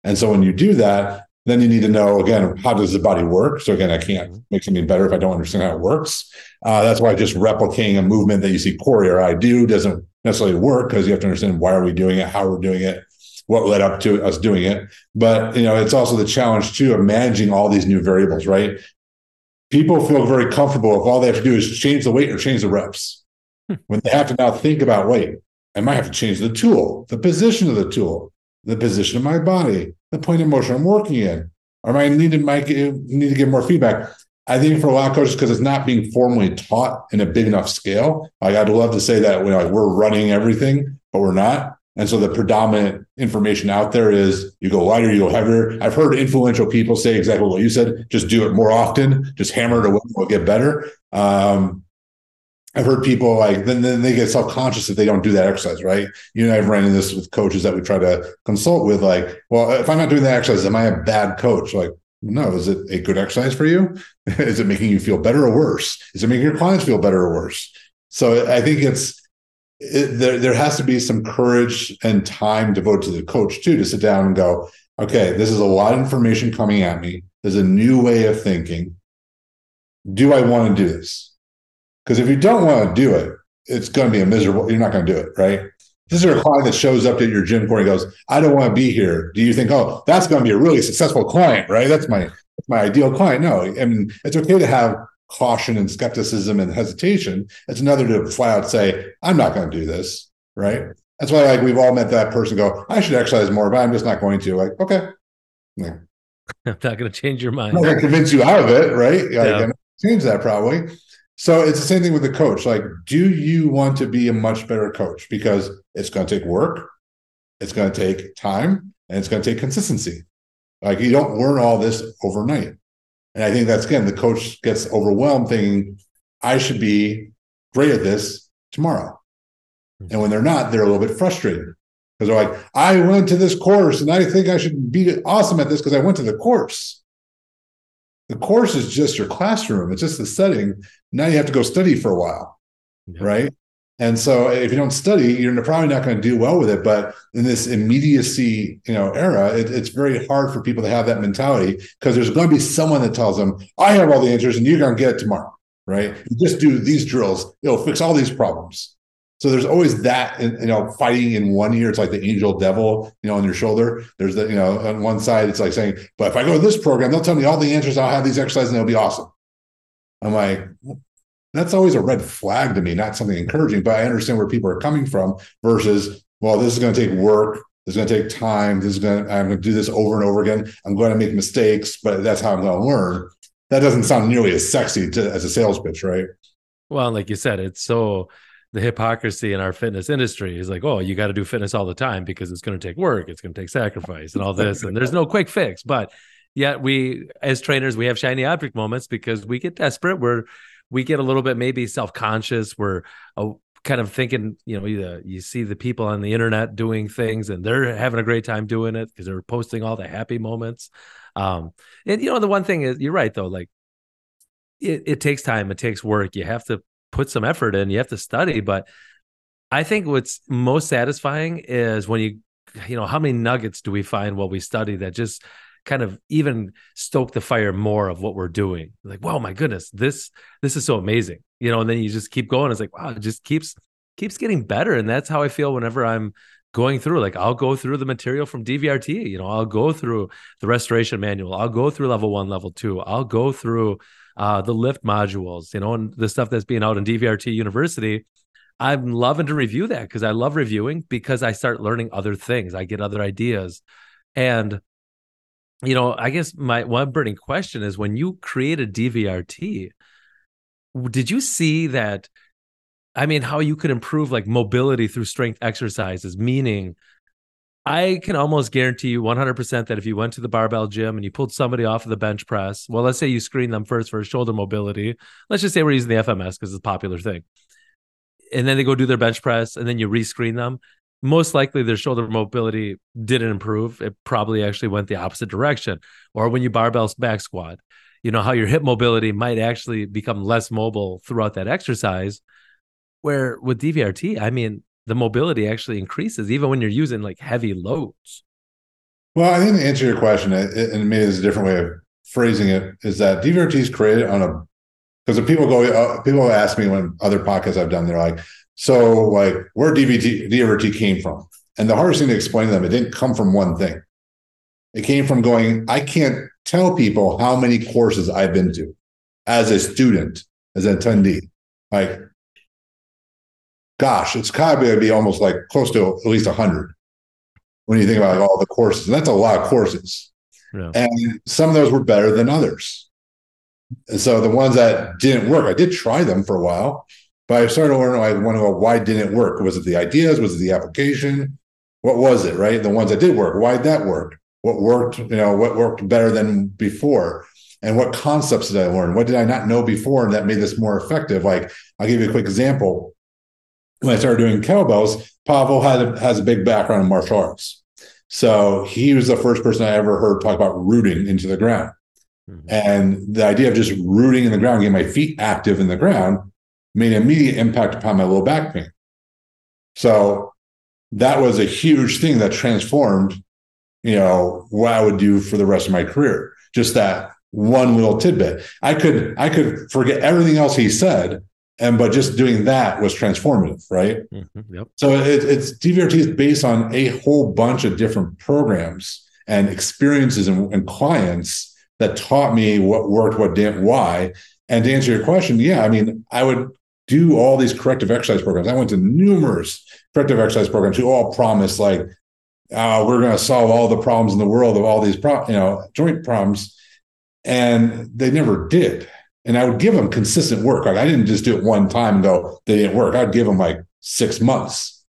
And so when you do that, then you need to know again how does the body work. So again, I can't mm-hmm. make something better if I don't understand how it works. Uh, that's why just replicating a movement that you see Corey or I do doesn't necessarily work because you have to understand why are we doing it, how we're doing it, what led up to us doing it. But you know, it's also the challenge too of managing all these new variables, right? People feel very comfortable if all they have to do is change the weight or change the reps hmm. when they have to now think about weight, I might have to change the tool, the position of the tool, the position of my body, the point of motion I'm working in, or I need to might need to get more feedback. I think for a lot of coaches, because it's not being formally taught in a big enough scale. Like I'd love to say that we're like we're running everything, but we're not. And so the predominant information out there is you go lighter, you go heavier. I've heard influential people say exactly what you said. Just do it more often. Just hammer it away. Will get better. Um, I've heard people like then, then they get self conscious if they don't do that exercise, right? You know, I've ran into this with coaches that we try to consult with, like, well, if I'm not doing that exercise, am I a bad coach? Like, no, is it a good exercise for you? is it making you feel better or worse? Is it making your clients feel better or worse? So I think it's it, there. There has to be some courage and time devoted to the coach too to sit down and go, okay, this is a lot of information coming at me. There's a new way of thinking. Do I want to do this? Because if you don't want to do it, it's going to be a miserable. You're not going to do it, right? This is a client that shows up at your gym Corey goes, I don't want to be here. Do you think, oh, that's going to be a really successful client, right? That's my that's my ideal client. No, I mean it's okay to have caution and skepticism and hesitation. It's another to flat out and say, I'm not going to do this, right? That's why like we've all met that person go, I should exercise more, but I'm just not going to. Like, okay. Yeah. I'm not going to change your mind. I'm not going to convince you out of it, right? Like, yeah. Change that probably. So it's the same thing with the coach. Like, do you want to be a much better coach? Because it's going to take work, it's going to take time, and it's going to take consistency. Like, you don't learn all this overnight. And I think that's again, the coach gets overwhelmed thinking, I should be great at this tomorrow. And when they're not, they're a little bit frustrated because they're like, I went to this course and I think I should be awesome at this because I went to the course. The course is just your classroom, it's just the setting. Now you have to go study for a while, yeah. right? And so if you don't study, you're probably not going to do well with it. But in this immediacy, you know, era, it, it's very hard for people to have that mentality because there's going to be someone that tells them, "I have all the answers, and you're going to get it tomorrow." Right? You just do these drills; it'll fix all these problems. So there's always that, you know, fighting in one ear. It's like the angel devil, you know, on your shoulder. There's the, you know, on one side, it's like saying, but if I go to this program, they'll tell me all the answers. I'll have these exercises and it'll be awesome. I'm like, that's always a red flag to me, not something encouraging, but I understand where people are coming from versus, well, this is going to take work. This is going to take time. This is going to, I'm going to do this over and over again. I'm going to make mistakes, but that's how I'm going to learn. That doesn't sound nearly as sexy to, as a sales pitch, right? Well, like you said, it's so the hypocrisy in our fitness industry is like, oh, you got to do fitness all the time because it's going to take work, it's going to take sacrifice, and all this, and there's no quick fix. But yet, we as trainers, we have shiny object moments because we get desperate. We're we get a little bit maybe self conscious. We're uh, kind of thinking, you know, you, you see the people on the internet doing things and they're having a great time doing it because they're posting all the happy moments. Um, and you know, the one thing is, you're right though, like it, it takes time, it takes work. You have to put some effort in, you have to study. But I think what's most satisfying is when you, you know, how many nuggets do we find while we study that just kind of even stoke the fire more of what we're doing. Like, wow, my goodness, this this is so amazing, you know. And then you just keep going. It's like, wow, it just keeps keeps getting better, and that's how I feel whenever I'm going through. Like, I'll go through the material from DVRT. You know, I'll go through the restoration manual. I'll go through level one, level two. I'll go through uh, the lift modules, you know, and the stuff that's being out in DVRT University. I'm loving to review that because I love reviewing because I start learning other things. I get other ideas. And, you know, I guess my one burning question is when you create a DVRT, did you see that? I mean, how you could improve like mobility through strength exercises, meaning I can almost guarantee you 100% that if you went to the barbell gym and you pulled somebody off of the bench press, well, let's say you screen them first for shoulder mobility. Let's just say we're using the FMS because it's a popular thing. And then they go do their bench press and then you rescreen them. Most likely their shoulder mobility didn't improve. It probably actually went the opposite direction. Or when you barbell back squat, you know, how your hip mobility might actually become less mobile throughout that exercise. Where with DVRT, I mean, the mobility actually increases even when you're using like heavy loads. Well, I think to answer to your question, and maybe there's a different way of phrasing it, is that DVRT is created on a because people go, uh, people ask me when other podcasts I've done, they're like, so like where DVT, DVRT came from, and the hardest thing to explain to them, it didn't come from one thing. It came from going, I can't tell people how many courses I've been to as a student, as an attendee. Like gosh, it's got to be almost like close to at least 100 when you think about all the courses. And that's a lot of courses. Yeah. And some of those were better than others. And so the ones that didn't work, I did try them for a while, but I started to learn, I want to go, why didn't it work? Was it the ideas? Was it the application? What was it, right? The ones that did work, why did that work? What worked, you know, what worked better than before? And what concepts did I learn? What did I not know before that made this more effective? Like, I'll give you a quick example when I started doing kettlebells, Pavel had a, has a big background in martial arts. So he was the first person I ever heard talk about rooting into the ground. Mm-hmm. And the idea of just rooting in the ground, getting my feet active in the ground, made an immediate impact upon my low back pain. So that was a huge thing that transformed, you know, what I would do for the rest of my career. Just that one little tidbit. I could I could forget everything else he said and but just doing that was transformative right mm-hmm, yep. so it, it's dvrt is based on a whole bunch of different programs and experiences and, and, clients that taught me what worked what didn't why and to answer your question yeah i mean i would do all these corrective exercise programs i went to numerous corrective exercise programs who all promised like uh, we're going to solve all the problems in the world of all these pro- you know joint problems and they never did And I would give them consistent work. Like I didn't just do it one time and go, they didn't work. I'd give them like six months,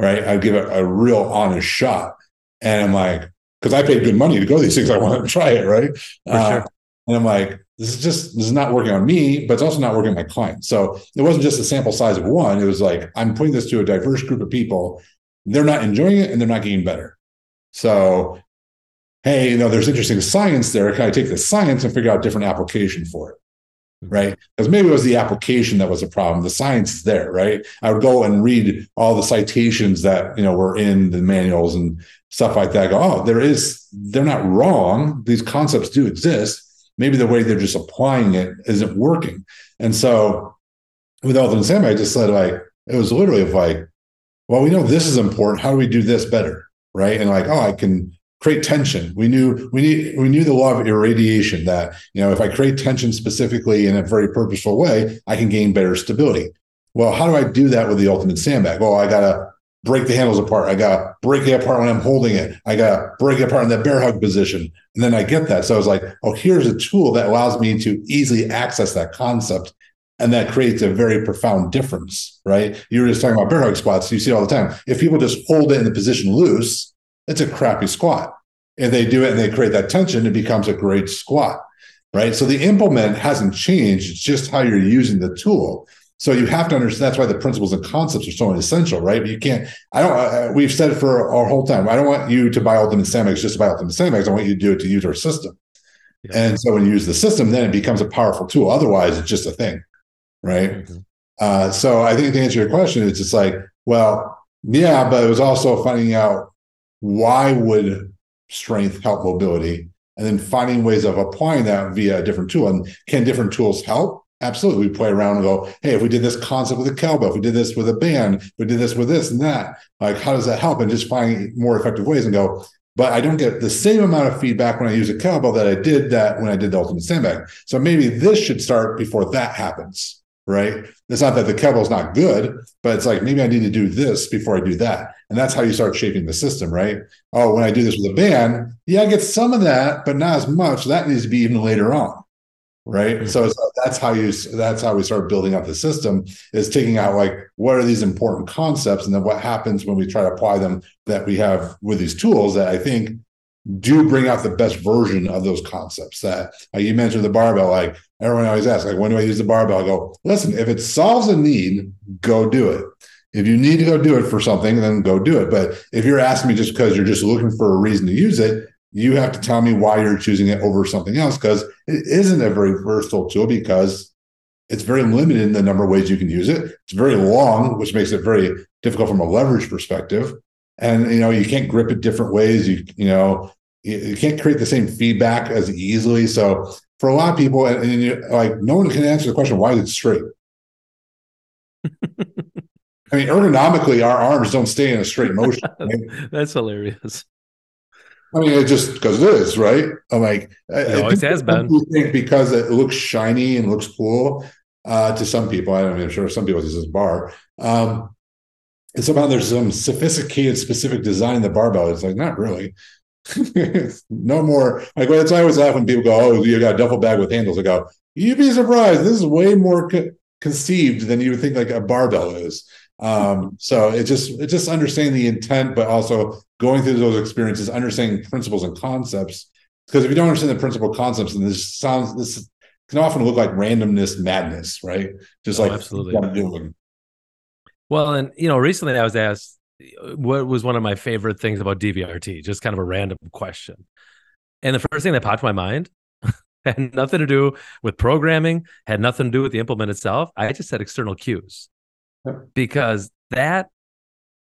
right? I'd give it a real honest shot. And I'm like, because I paid good money to go to these things, I want to try it, right? Uh, sure. And I'm like, this is just this is not working on me, but it's also not working on my client. So it wasn't just a sample size of one. It was like I'm putting this to a diverse group of people. They're not enjoying it and they're not getting better. So, hey, you know, there's interesting science there. Can I take the science and figure out different application for it? Right. Because maybe it was the application that was a problem. The science is there, right? I would go and read all the citations that, you know, were in the manuals and stuff like that. I go, oh, there is, they're not wrong. These concepts do exist maybe the way they're just applying it isn't working. And so with the Ultimate Sandbag, I just said like, it was literally like, well, we know this is important. How do we do this better? Right. And like, oh, I can create tension. We knew we need we knew the law of irradiation that you know if I create tension specifically in a very purposeful way, I can gain better stability. Well, how do I do that with the ultimate sandbag? Well, I gotta break the handles apart. I got to break it apart when I'm holding it. I got to break it apart in that bear hug position. And then I get that. So I was like, oh, here's a tool that allows me to easily access that concept. And that creates a very profound difference, right? You were just talking about bear hug squats. You see it all the time. If people just hold it in the position loose, it's a crappy squat. If they do it and they create that tension, it becomes a great squat, right? So the implement hasn't changed. It's just how you're using the tool. So you have to understand that's why the principles and concepts are so essential, right? You can't. I don't. Uh, we've said it for our whole time. I don't want you to buy Ultimate Sandbags just to buy Ultimate Sandbags. I want you to do it to use our system. Yeah. And so when you use the system, then it becomes a powerful tool. Otherwise, it's just a thing, right? Mm-hmm. Uh, so I think to answer your question, it's just like, well, yeah, but it was also finding out why would strength help mobility, and then finding ways of applying that via a different tool. And can different tools help? Absolutely. We play around and go, hey, if we did this concept with a kettlebell, if we did this with a band, we did this with this and that, like how does that help? And just find more effective ways and go, but I don't get the same amount of feedback when I use a kettlebell that I did that when I did the ultimate sandbag. So maybe this should start before that happens, right? It's not that the kettlebell's not good, but it's like maybe I need to do this before I do that. And that's how you start shaping the system, right? Oh, when I do this with a band, yeah, I get some of that, but not as much. That needs to be even later on right? Mm-hmm. so that's how you that's how we start building up the system is taking out like what are these important concepts and then what happens when we try to apply them that we have with these tools that i think do bring out the best version of those concepts that like you mentioned the barbell like everyone always asks like when do i use the barbell? I go listen if it solves a need go do it. If you need to go do it for something then go do it. But if you're asking me just because you're just looking for a reason to use it you have to tell me why you're choosing it over something else because it isn't a very versatile tool because it's very limited in the number of ways you can use it. It's very long, which makes it very difficult from a leverage perspective. And you know, you can't grip it different ways. You you know, you, can't create the same feedback as easily. So for a lot of people, and, and you, like no one can answer the question why is it straight. I mean, ergonomically, our arms don't stay in a straight motion. Right? That's hilarious. I mean, it just because it is, right? I'm like, it always has been. Think because it looks shiny and looks cool uh, to some people. I don't mean, I'm sure some people use this bar. Um, and somehow there's some sophisticated, specific design in the barbell. It's like, not really. no more. Like, that's why I always laugh when people go, oh, you got a duffel bag with handles. I go, you'd be surprised. This is way more co- conceived than you would think like a barbell is. Um, so it just it just understanding the intent, but also going through those experiences, understanding principles and concepts. Because if you don't understand the principle concepts, and this sounds this can often look like randomness madness, right? Just oh, like absolutely. Well, and you know, recently I was asked what was one of my favorite things about DVRT, just kind of a random question. And the first thing that popped my mind had nothing to do with programming, had nothing to do with the implement itself. I just said external cues because that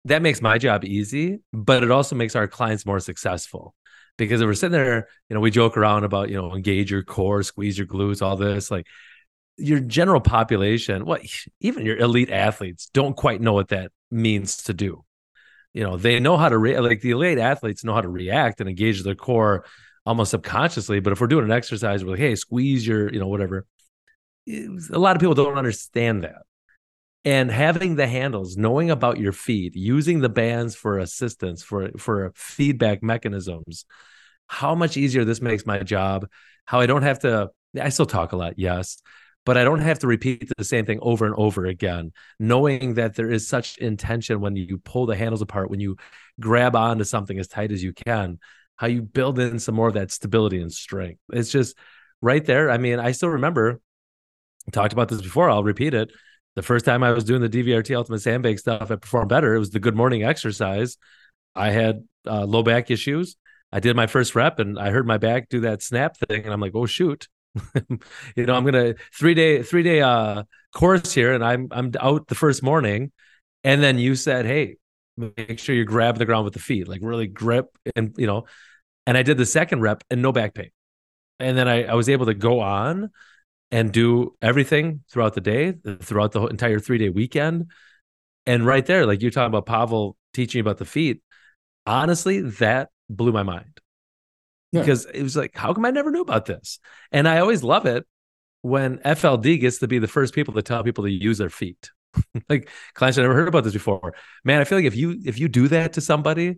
that makes my job easy, but it also makes our clients more successful. Because if we're sitting there, you know, we joke around about, you know, engage your core, squeeze your glutes, all this. Like your general population, what even your elite athletes don't quite know what that means to do. You know, they know how to re- like the elite athletes know how to react and engage their core almost subconsciously. But if we're doing an exercise, we're like, hey, squeeze your, you know, whatever. Eh, a lot of people don't understand that and having the handles knowing about your feed using the bands for assistance for for feedback mechanisms how much easier this makes my job how i don't have to i still talk a lot yes but I don't have to repeat the same thing over and over again, knowing that there is such intention when you pull the handles apart, when you grab onto something as tight as you can, how you build in some more of that stability and strength. It's just right there. I mean, I still remember I talked about this before. I'll repeat it. The first time I was doing the DVRT Ultimate Sandbag stuff, I performed better. It was the good morning exercise. I had uh, low back issues. I did my first rep and I heard my back do that snap thing, and I'm like, oh shoot, you know, I'm gonna three day three day uh course here, and I'm I'm out the first morning, and then you said, hey, make sure you grab the ground with the feet, like really grip, and you know, and I did the second rep and no back pain, and then I I was able to go on and do everything throughout the day, uh, throughout the entire three day weekend, and right there, like you're talking about Pavel teaching about the feet, honestly, that blew my mind yeah. because it was like, how come I never knew about this? And I always love it when FLD gets to be the first people to tell people to use their feet. like clients I never heard about this before. Man, I feel like if you if you do that to somebody,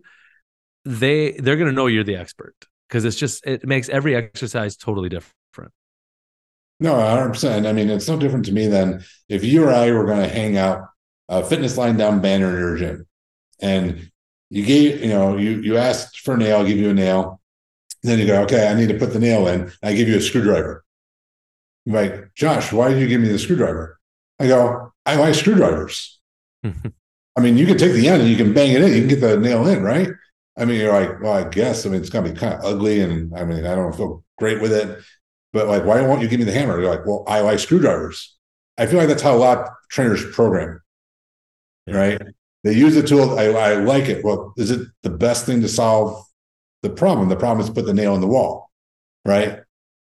they they're gonna know you're the expert because it's just it makes every exercise totally different. No, 100%. I mean, it's no different to me than if you or I were going to hang out a fitness line down banner in your gym and you gave, you know, you you asked for a nail, I'll give you a nail. Then you go, okay, I need to put the nail in. I give you a screwdriver. You're like, Josh, why did you give me the screwdriver? I go, I like screwdrivers. I mean, you can take the end and you can bang it in. You can get the nail in, right? I mean, you're like, well, I guess. I mean, it's gonna be kind of ugly, and I mean, I don't feel great with it. But like, why won't you give me the hammer? You're like, well, I like screwdrivers. I feel like that's how a lot of trainers program, right? They use the tool. I, I like it. Well, is it the best thing to solve the problem. The problem is put the nail in the wall, right?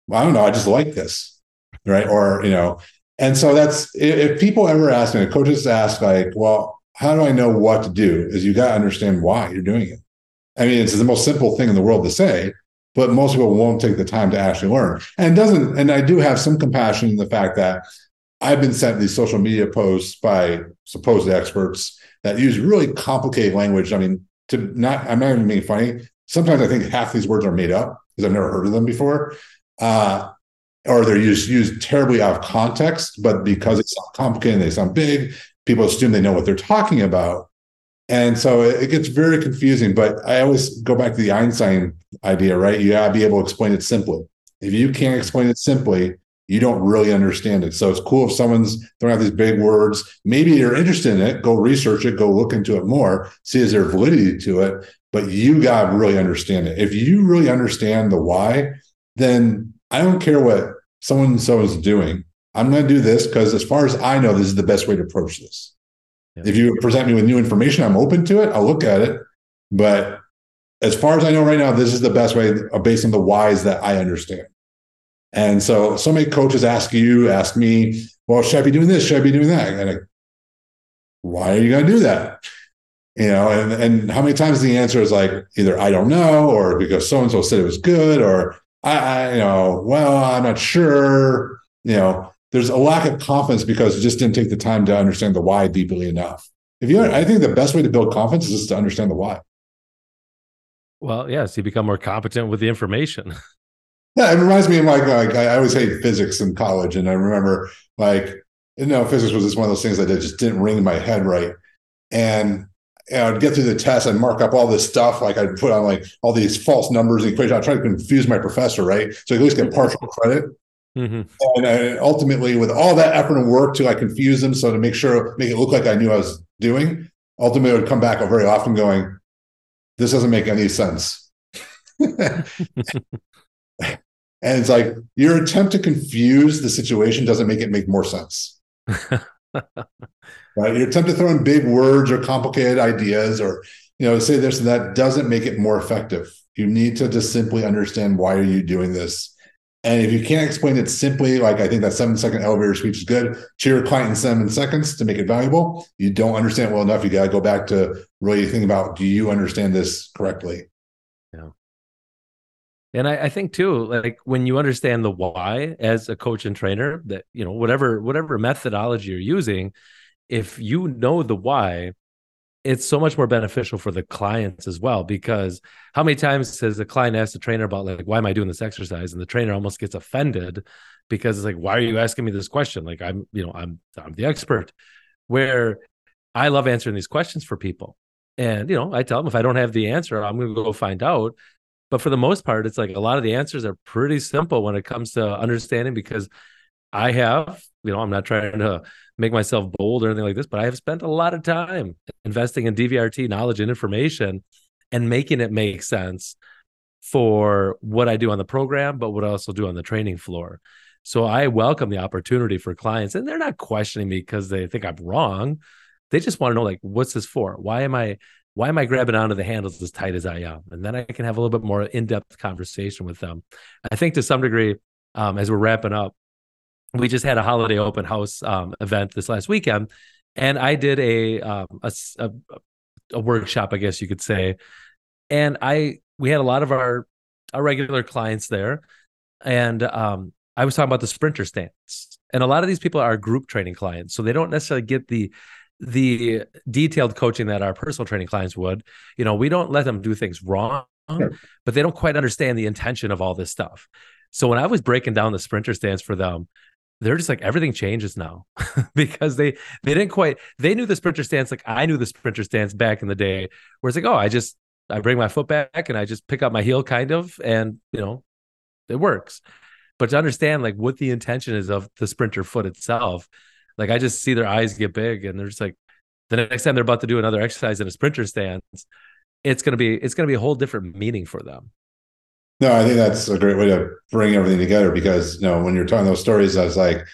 Well, I don't know. I just like this, right? Or you know, and so that's if people ever ask me, coaches ask like, well, how do I know what to do? Is you got to understand why you're doing it. I mean, it's the most simple thing in the world to say, but most people won't take the time to actually learn. And doesn't. And I do have some compassion in the fact that I've been sent these social media posts by supposed experts that use really complicated language. I mean, to not, I'm not even being funny sometimes I think half these words are made up because I've never heard of them before. Uh, or they're used used terribly out of context, but because it's complicated, they sound big. People assume they know what they're talking about, and so it, gets very confusing. But I always go back to the Einstein idea, right? You gotta be able to explain it simply. If you can't explain it simply, you don't really understand it. So it's cool if someone's throwing out these big words. Maybe you're interested in it. Go research it. Go look into it more. See is there validity to it but you got to really understand it. If you really understand the why, then I don't care what someone so is doing. I'm going to do this because, as far as I know, this is the best way to approach this. Yeah. If you present me with new information, I'm open to it. I'll look at it. But as far as I know right now, this is the best way based on the whys that I understand. And so, so many coaches ask you, ask me, well, should I be doing this? Should I be doing that? And I, why are you going to do that? you know and and how many times the answer is like either i don't know or because so and so said it was good or I, I, you know well i'm not sure you know there's a lack of confidence because you just didn't take the time to understand the why deeply enough if you i think the best way to build confidence is just to understand the why well yes you become more competent with the information yeah it reminds me of like like i always hate physics in college and i remember like you know physics was just one of those things that just didn't ring in my head right and and I'd get through the test and mark up all this stuff. Like I'd put on like all these false numbers and equations. I'd try to confuse my professor, right? So at least get partial credit. Mm-hmm. And, and ultimately, with all that effort and work to like confuse them, so to make sure make it look like I knew I was doing, ultimately I would come back very often going, "This doesn't make any sense." and it's like your attempt to confuse the situation doesn't make it make more sense. right? You attempt to throw in big words or complicated ideas or, you know, say this and that doesn't make it more effective. You need to just simply understand why are you doing this. And if you can't explain it simply, like I think that seven second elevator speech is good, to your client in seven seconds to make it valuable. You don't understand well enough. You got to go back to really think about do you understand this correctly? Yeah. And I, I, think too, like when you understand the why as a coach and trainer, that you know whatever whatever methodology you're using, if you know the why, it's so much more beneficial for the clients as well. Because how many times has a client asked the trainer about like, why am I doing this exercise? And the trainer almost gets offended because it's like, why are you asking me this question? Like I'm, you know, I'm I'm the expert. Where I love answering these questions for people. And you know, I tell them if I don't have the answer, I'm gonna go find out. But for the most part, it's like a lot of the answers are pretty simple when it comes to understanding because I have, you know, I'm not trying to make myself bold or anything like this, but I have spent a lot of time investing in DVRT knowledge and information and making it make sense for what I do on the program, but what I also do on the training floor. So I welcome the opportunity for clients, and they're not questioning me because they think I'm wrong. They just want to know, like, what's this for? Why am I why am I grabbing onto the handles as tight as I am? And then I can have a little bit more in-depth conversation with them. I think to some degree, um, as we're wrapping up, we just had a holiday open house um, event this last weekend, and I did a, um, a, a a workshop, I guess you could say, and I we had a lot of our our regular clients there, and um, I was talking about the sprinter stance, and a lot of these people are group training clients, so they don't necessarily get the the detailed coaching that our personal training clients would. You know, we don't let them do things wrong, sure. but they don't quite understand the intention of all this stuff. So when I was breaking down the sprinter stance for them, they're just like everything changes now because they they didn't quite they knew the sprinter stance like I knew the sprinter stance back in the day where it's like oh I just I bring my foot back and I just pick up my heel kind of and you know it works. But to understand like what the intention is of the sprinter foot itself like I just see their eyes get big and they're just like the next time they're about to do another exercise in a sprinter stance it's going to be it's going to be a whole different meaning for them no, I think that's a great way to bring everything together because you know when you're telling those stories, I was like,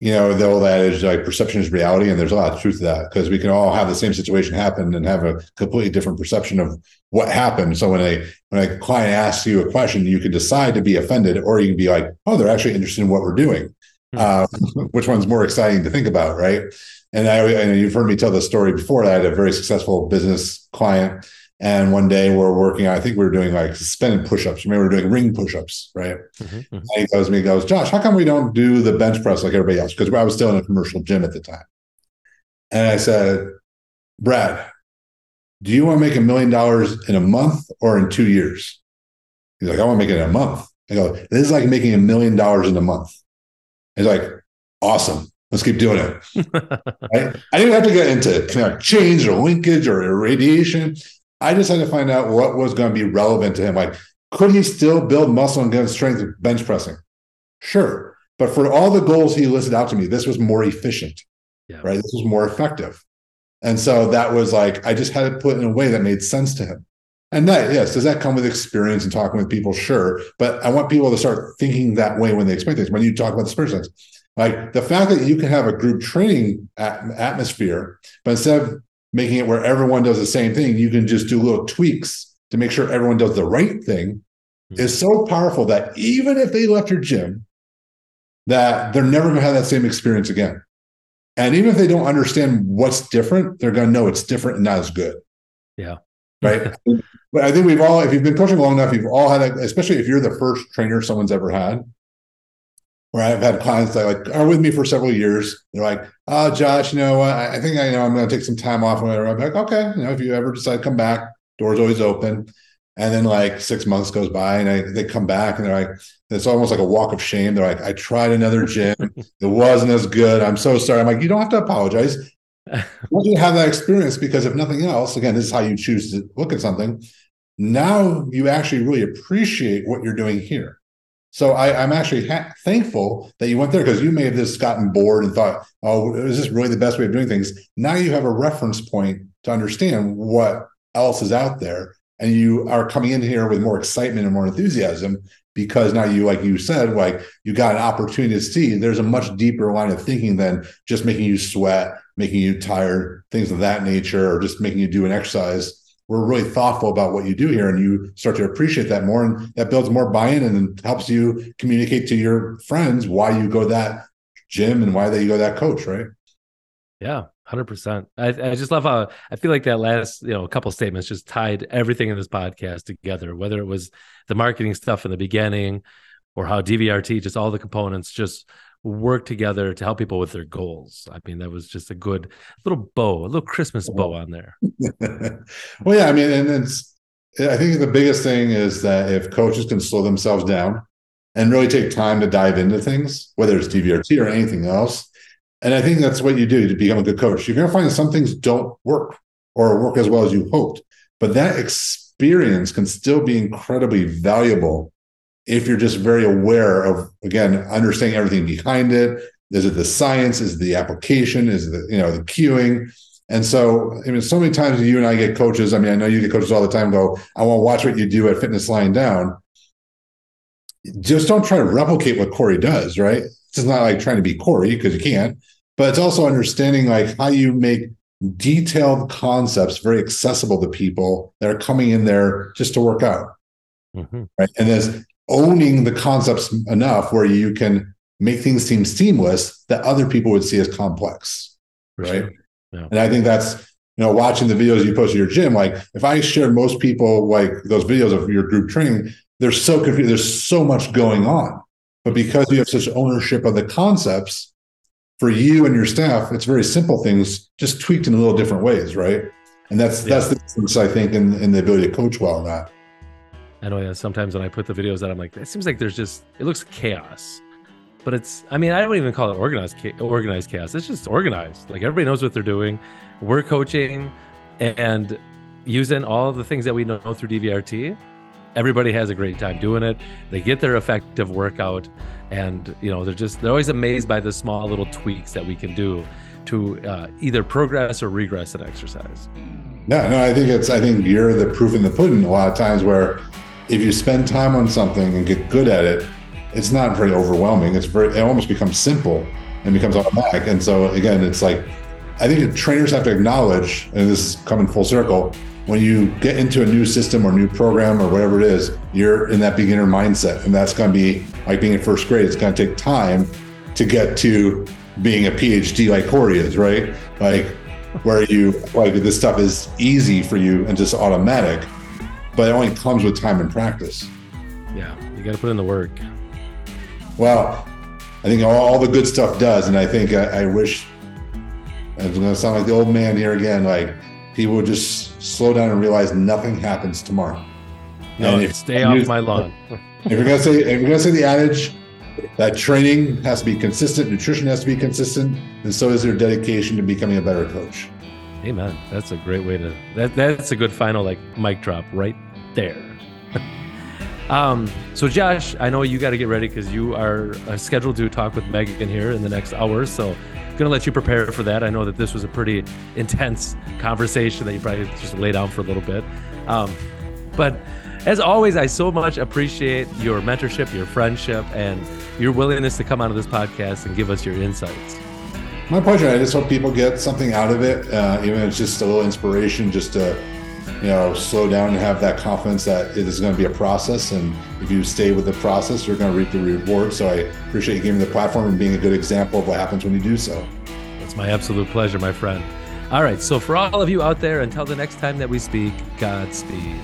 you know, the old adage like perception is reality, and there's a lot of truth to that because we can all have the same situation happen and have a completely different perception of what happened. So when a when a client asks you a question, you can decide to be offended, or you can be like, oh, they're actually interested in what we're doing. Hmm. Uh, which one's more exciting to think about, right? And I, and you've heard me tell the story before. I had a very successful business client and one day we're working, I think we were doing like suspended push-ups. Remember we were doing ring push-ups, right? Mm-hmm, mm-hmm. And he goes to me, goes, Josh, how come we don't do the bench press like everybody else? Because I was still in a commercial gym at the time. And I said, Brad, do you want to make a million dollars in a month or in two years? He's like, I want to make it in a month. I go, this is like making a million dollars in a month. He's like, awesome. Let's keep doing it. right? I didn't have to get into kinetic chain or linkage or irradiation. I just had to find out what was going to be relevant to him. Like, could he still build muscle and get strength bench pressing? Sure. But for all the goals he listed out to me, this was more efficient, yeah. right? This was more effective. And so that was like, I just had to put in a way that made sense to him. And that, yes, does that come with experience and talking with people? Sure. But I want people to start thinking that way when they explain things. When you talk about the sprinter stance, like the fact that you can have a group training atmosphere, but instead of making it where everyone does the same thing. You can just do little tweaks to make sure everyone does the right thing mm-hmm. is so powerful that even if they left your gym, that they're never going to have that same experience again. And even if they don't understand what's different, they're going to know it's different and not as good. Yeah. Right. but I think we've all, if you've been coaching long enough, you've all had, a, especially if you're the first trainer someone's ever had, where I've had clients that like are with me for several years. They're like, "Oh, Josh, you know, I, I think I know I'm going to take some time off." And I'm like, "Okay, you know, if you ever decide to come back, doors always open." And then like six months goes by, and I, they come back, and they're like, "It's almost like a walk of shame." They're like, "I tried another gym, it wasn't as good. I'm so sorry." I'm like, "You don't have to apologize. I want you to have that experience because if nothing else, again, this is how you choose to look at something. Now you actually really appreciate what you're doing here." So I, am actually ha- thankful that you went there because you may have just gotten bored and thought, "Oh, is this really the best way of doing things?" Now you have a reference point to understand what else is out there, and you are coming in here with more excitement and more enthusiasm because now you, like you said, like you got an opportunity to see there's a much deeper line of thinking than just making you sweat, making you tired, things of that nature, or just making you do an exercise we're really thoughtful about what you do here and you start to appreciate that more and that builds more buy-in and helps you communicate to your friends why you go that gym and why they go that coach right? Yeah 100% I, I just love how i feel like that last you know a couple statements just tied everything in this podcast together whether it was the marketing stuff in the beginning or how dvrt just all the components just work together to help people with their goals. I mean, that was just a good little bow, a little Christmas bow on there. well, yeah, I mean, and it's I think the biggest thing is that if coaches can slow themselves down and really take time to dive into things, whether it's mm-hmm. DVRT or anything else. And I think that's what you do to become a good coach. You're going to find that some things don't work or work as well as you hoped, but that experience can still be incredibly valuable if you're just very aware of, again, understanding everything behind it. Is it the science? Is it the application? Is it the, you know, the cueing And so, I mean, so many times you and I get coaches. I mean, I know you get coaches all the time. Go, I want to watch what you do at Fitness Lying Down just don't try to replicate what Corey does, right? It's not like trying to be Corey because you can't, but it's also understanding like how you make detailed concepts very accessible to people that are coming in there just to work out. Mm-hmm. Right. And there's owning the concepts enough where you can make things seem seamless that other people would see as complex. right. Sure. Yeah. And I think that's, you know, watching the videos you post at your gym, like if I shared most people like those videos of your group training, they're so confused. There's so much going on. But because you have such ownership of the concepts, for you and your staff, it's very simple things, just tweaked in a little different ways, right? And that's yeah. that's the difference, I think, in, in the ability to coach well. That I know. Sometimes when I put the videos out, I'm like, it seems like there's just it looks chaos, but it's. I mean, I don't even call it organized organized chaos. It's just organized. Like everybody knows what they're doing. We're coaching and using all the things that we know through DVRT everybody has a great time doing it. They get their effective workout, and you know they're just they're always amazed by the small little tweaks that we can do to uh, either progress or regress an exercise. No, no, I think it's I think you're the proof in the pudding. A lot of times where if you spend time on something and get good at it, it's not very overwhelming. It's very it almost becomes simple and becomes automatic. And so again, it's like I think trainers have to acknowledge, and this is coming full circle, when you get into a new system or new program or whatever it is, you're in that beginner mindset. And that's to be like being in first grade. It's to take time to get to being a PhD like Corey is, right? Like where you, like this stuff is easy for you and just automatic, but it only comes with time and practice. Yeah, you got to put in the work. Well, I think all, the good stuff does. And I think I, I wish, I'm going to sound like the old man here again, like, people would just slow down and realize nothing happens tomorrow. No, and if, stay off my lawn. if you're gonna say if you're gonna say the adage that training has to be consistent, nutrition has to be consistent, and so is their dedication to becoming a better coach. Amen. That's a great way to that that's a good final like mic drop right there. um so Josh, I know you got to get ready because you are uh, scheduled to talk with Megan here in the next hour. So going to let you prepare for that. I know that this was a pretty intense conversation that you probably just lay down for a little bit. Um, but as always, I so much appreciate your mentorship, your friendship, and your willingness to come onto this podcast and give us your insights. My pleasure. I just hope people get something out of it, uh, even if it's just a little inspiration, just to you know slow down and have that confidence that it is going to be a process and if you stay with the process you're going to reap the reward. So i appreciate you giving the platform and being a good example of what happens when you do so. It's my absolute pleasure my friend. All right so for all of you out there until the next time that we speak godspeed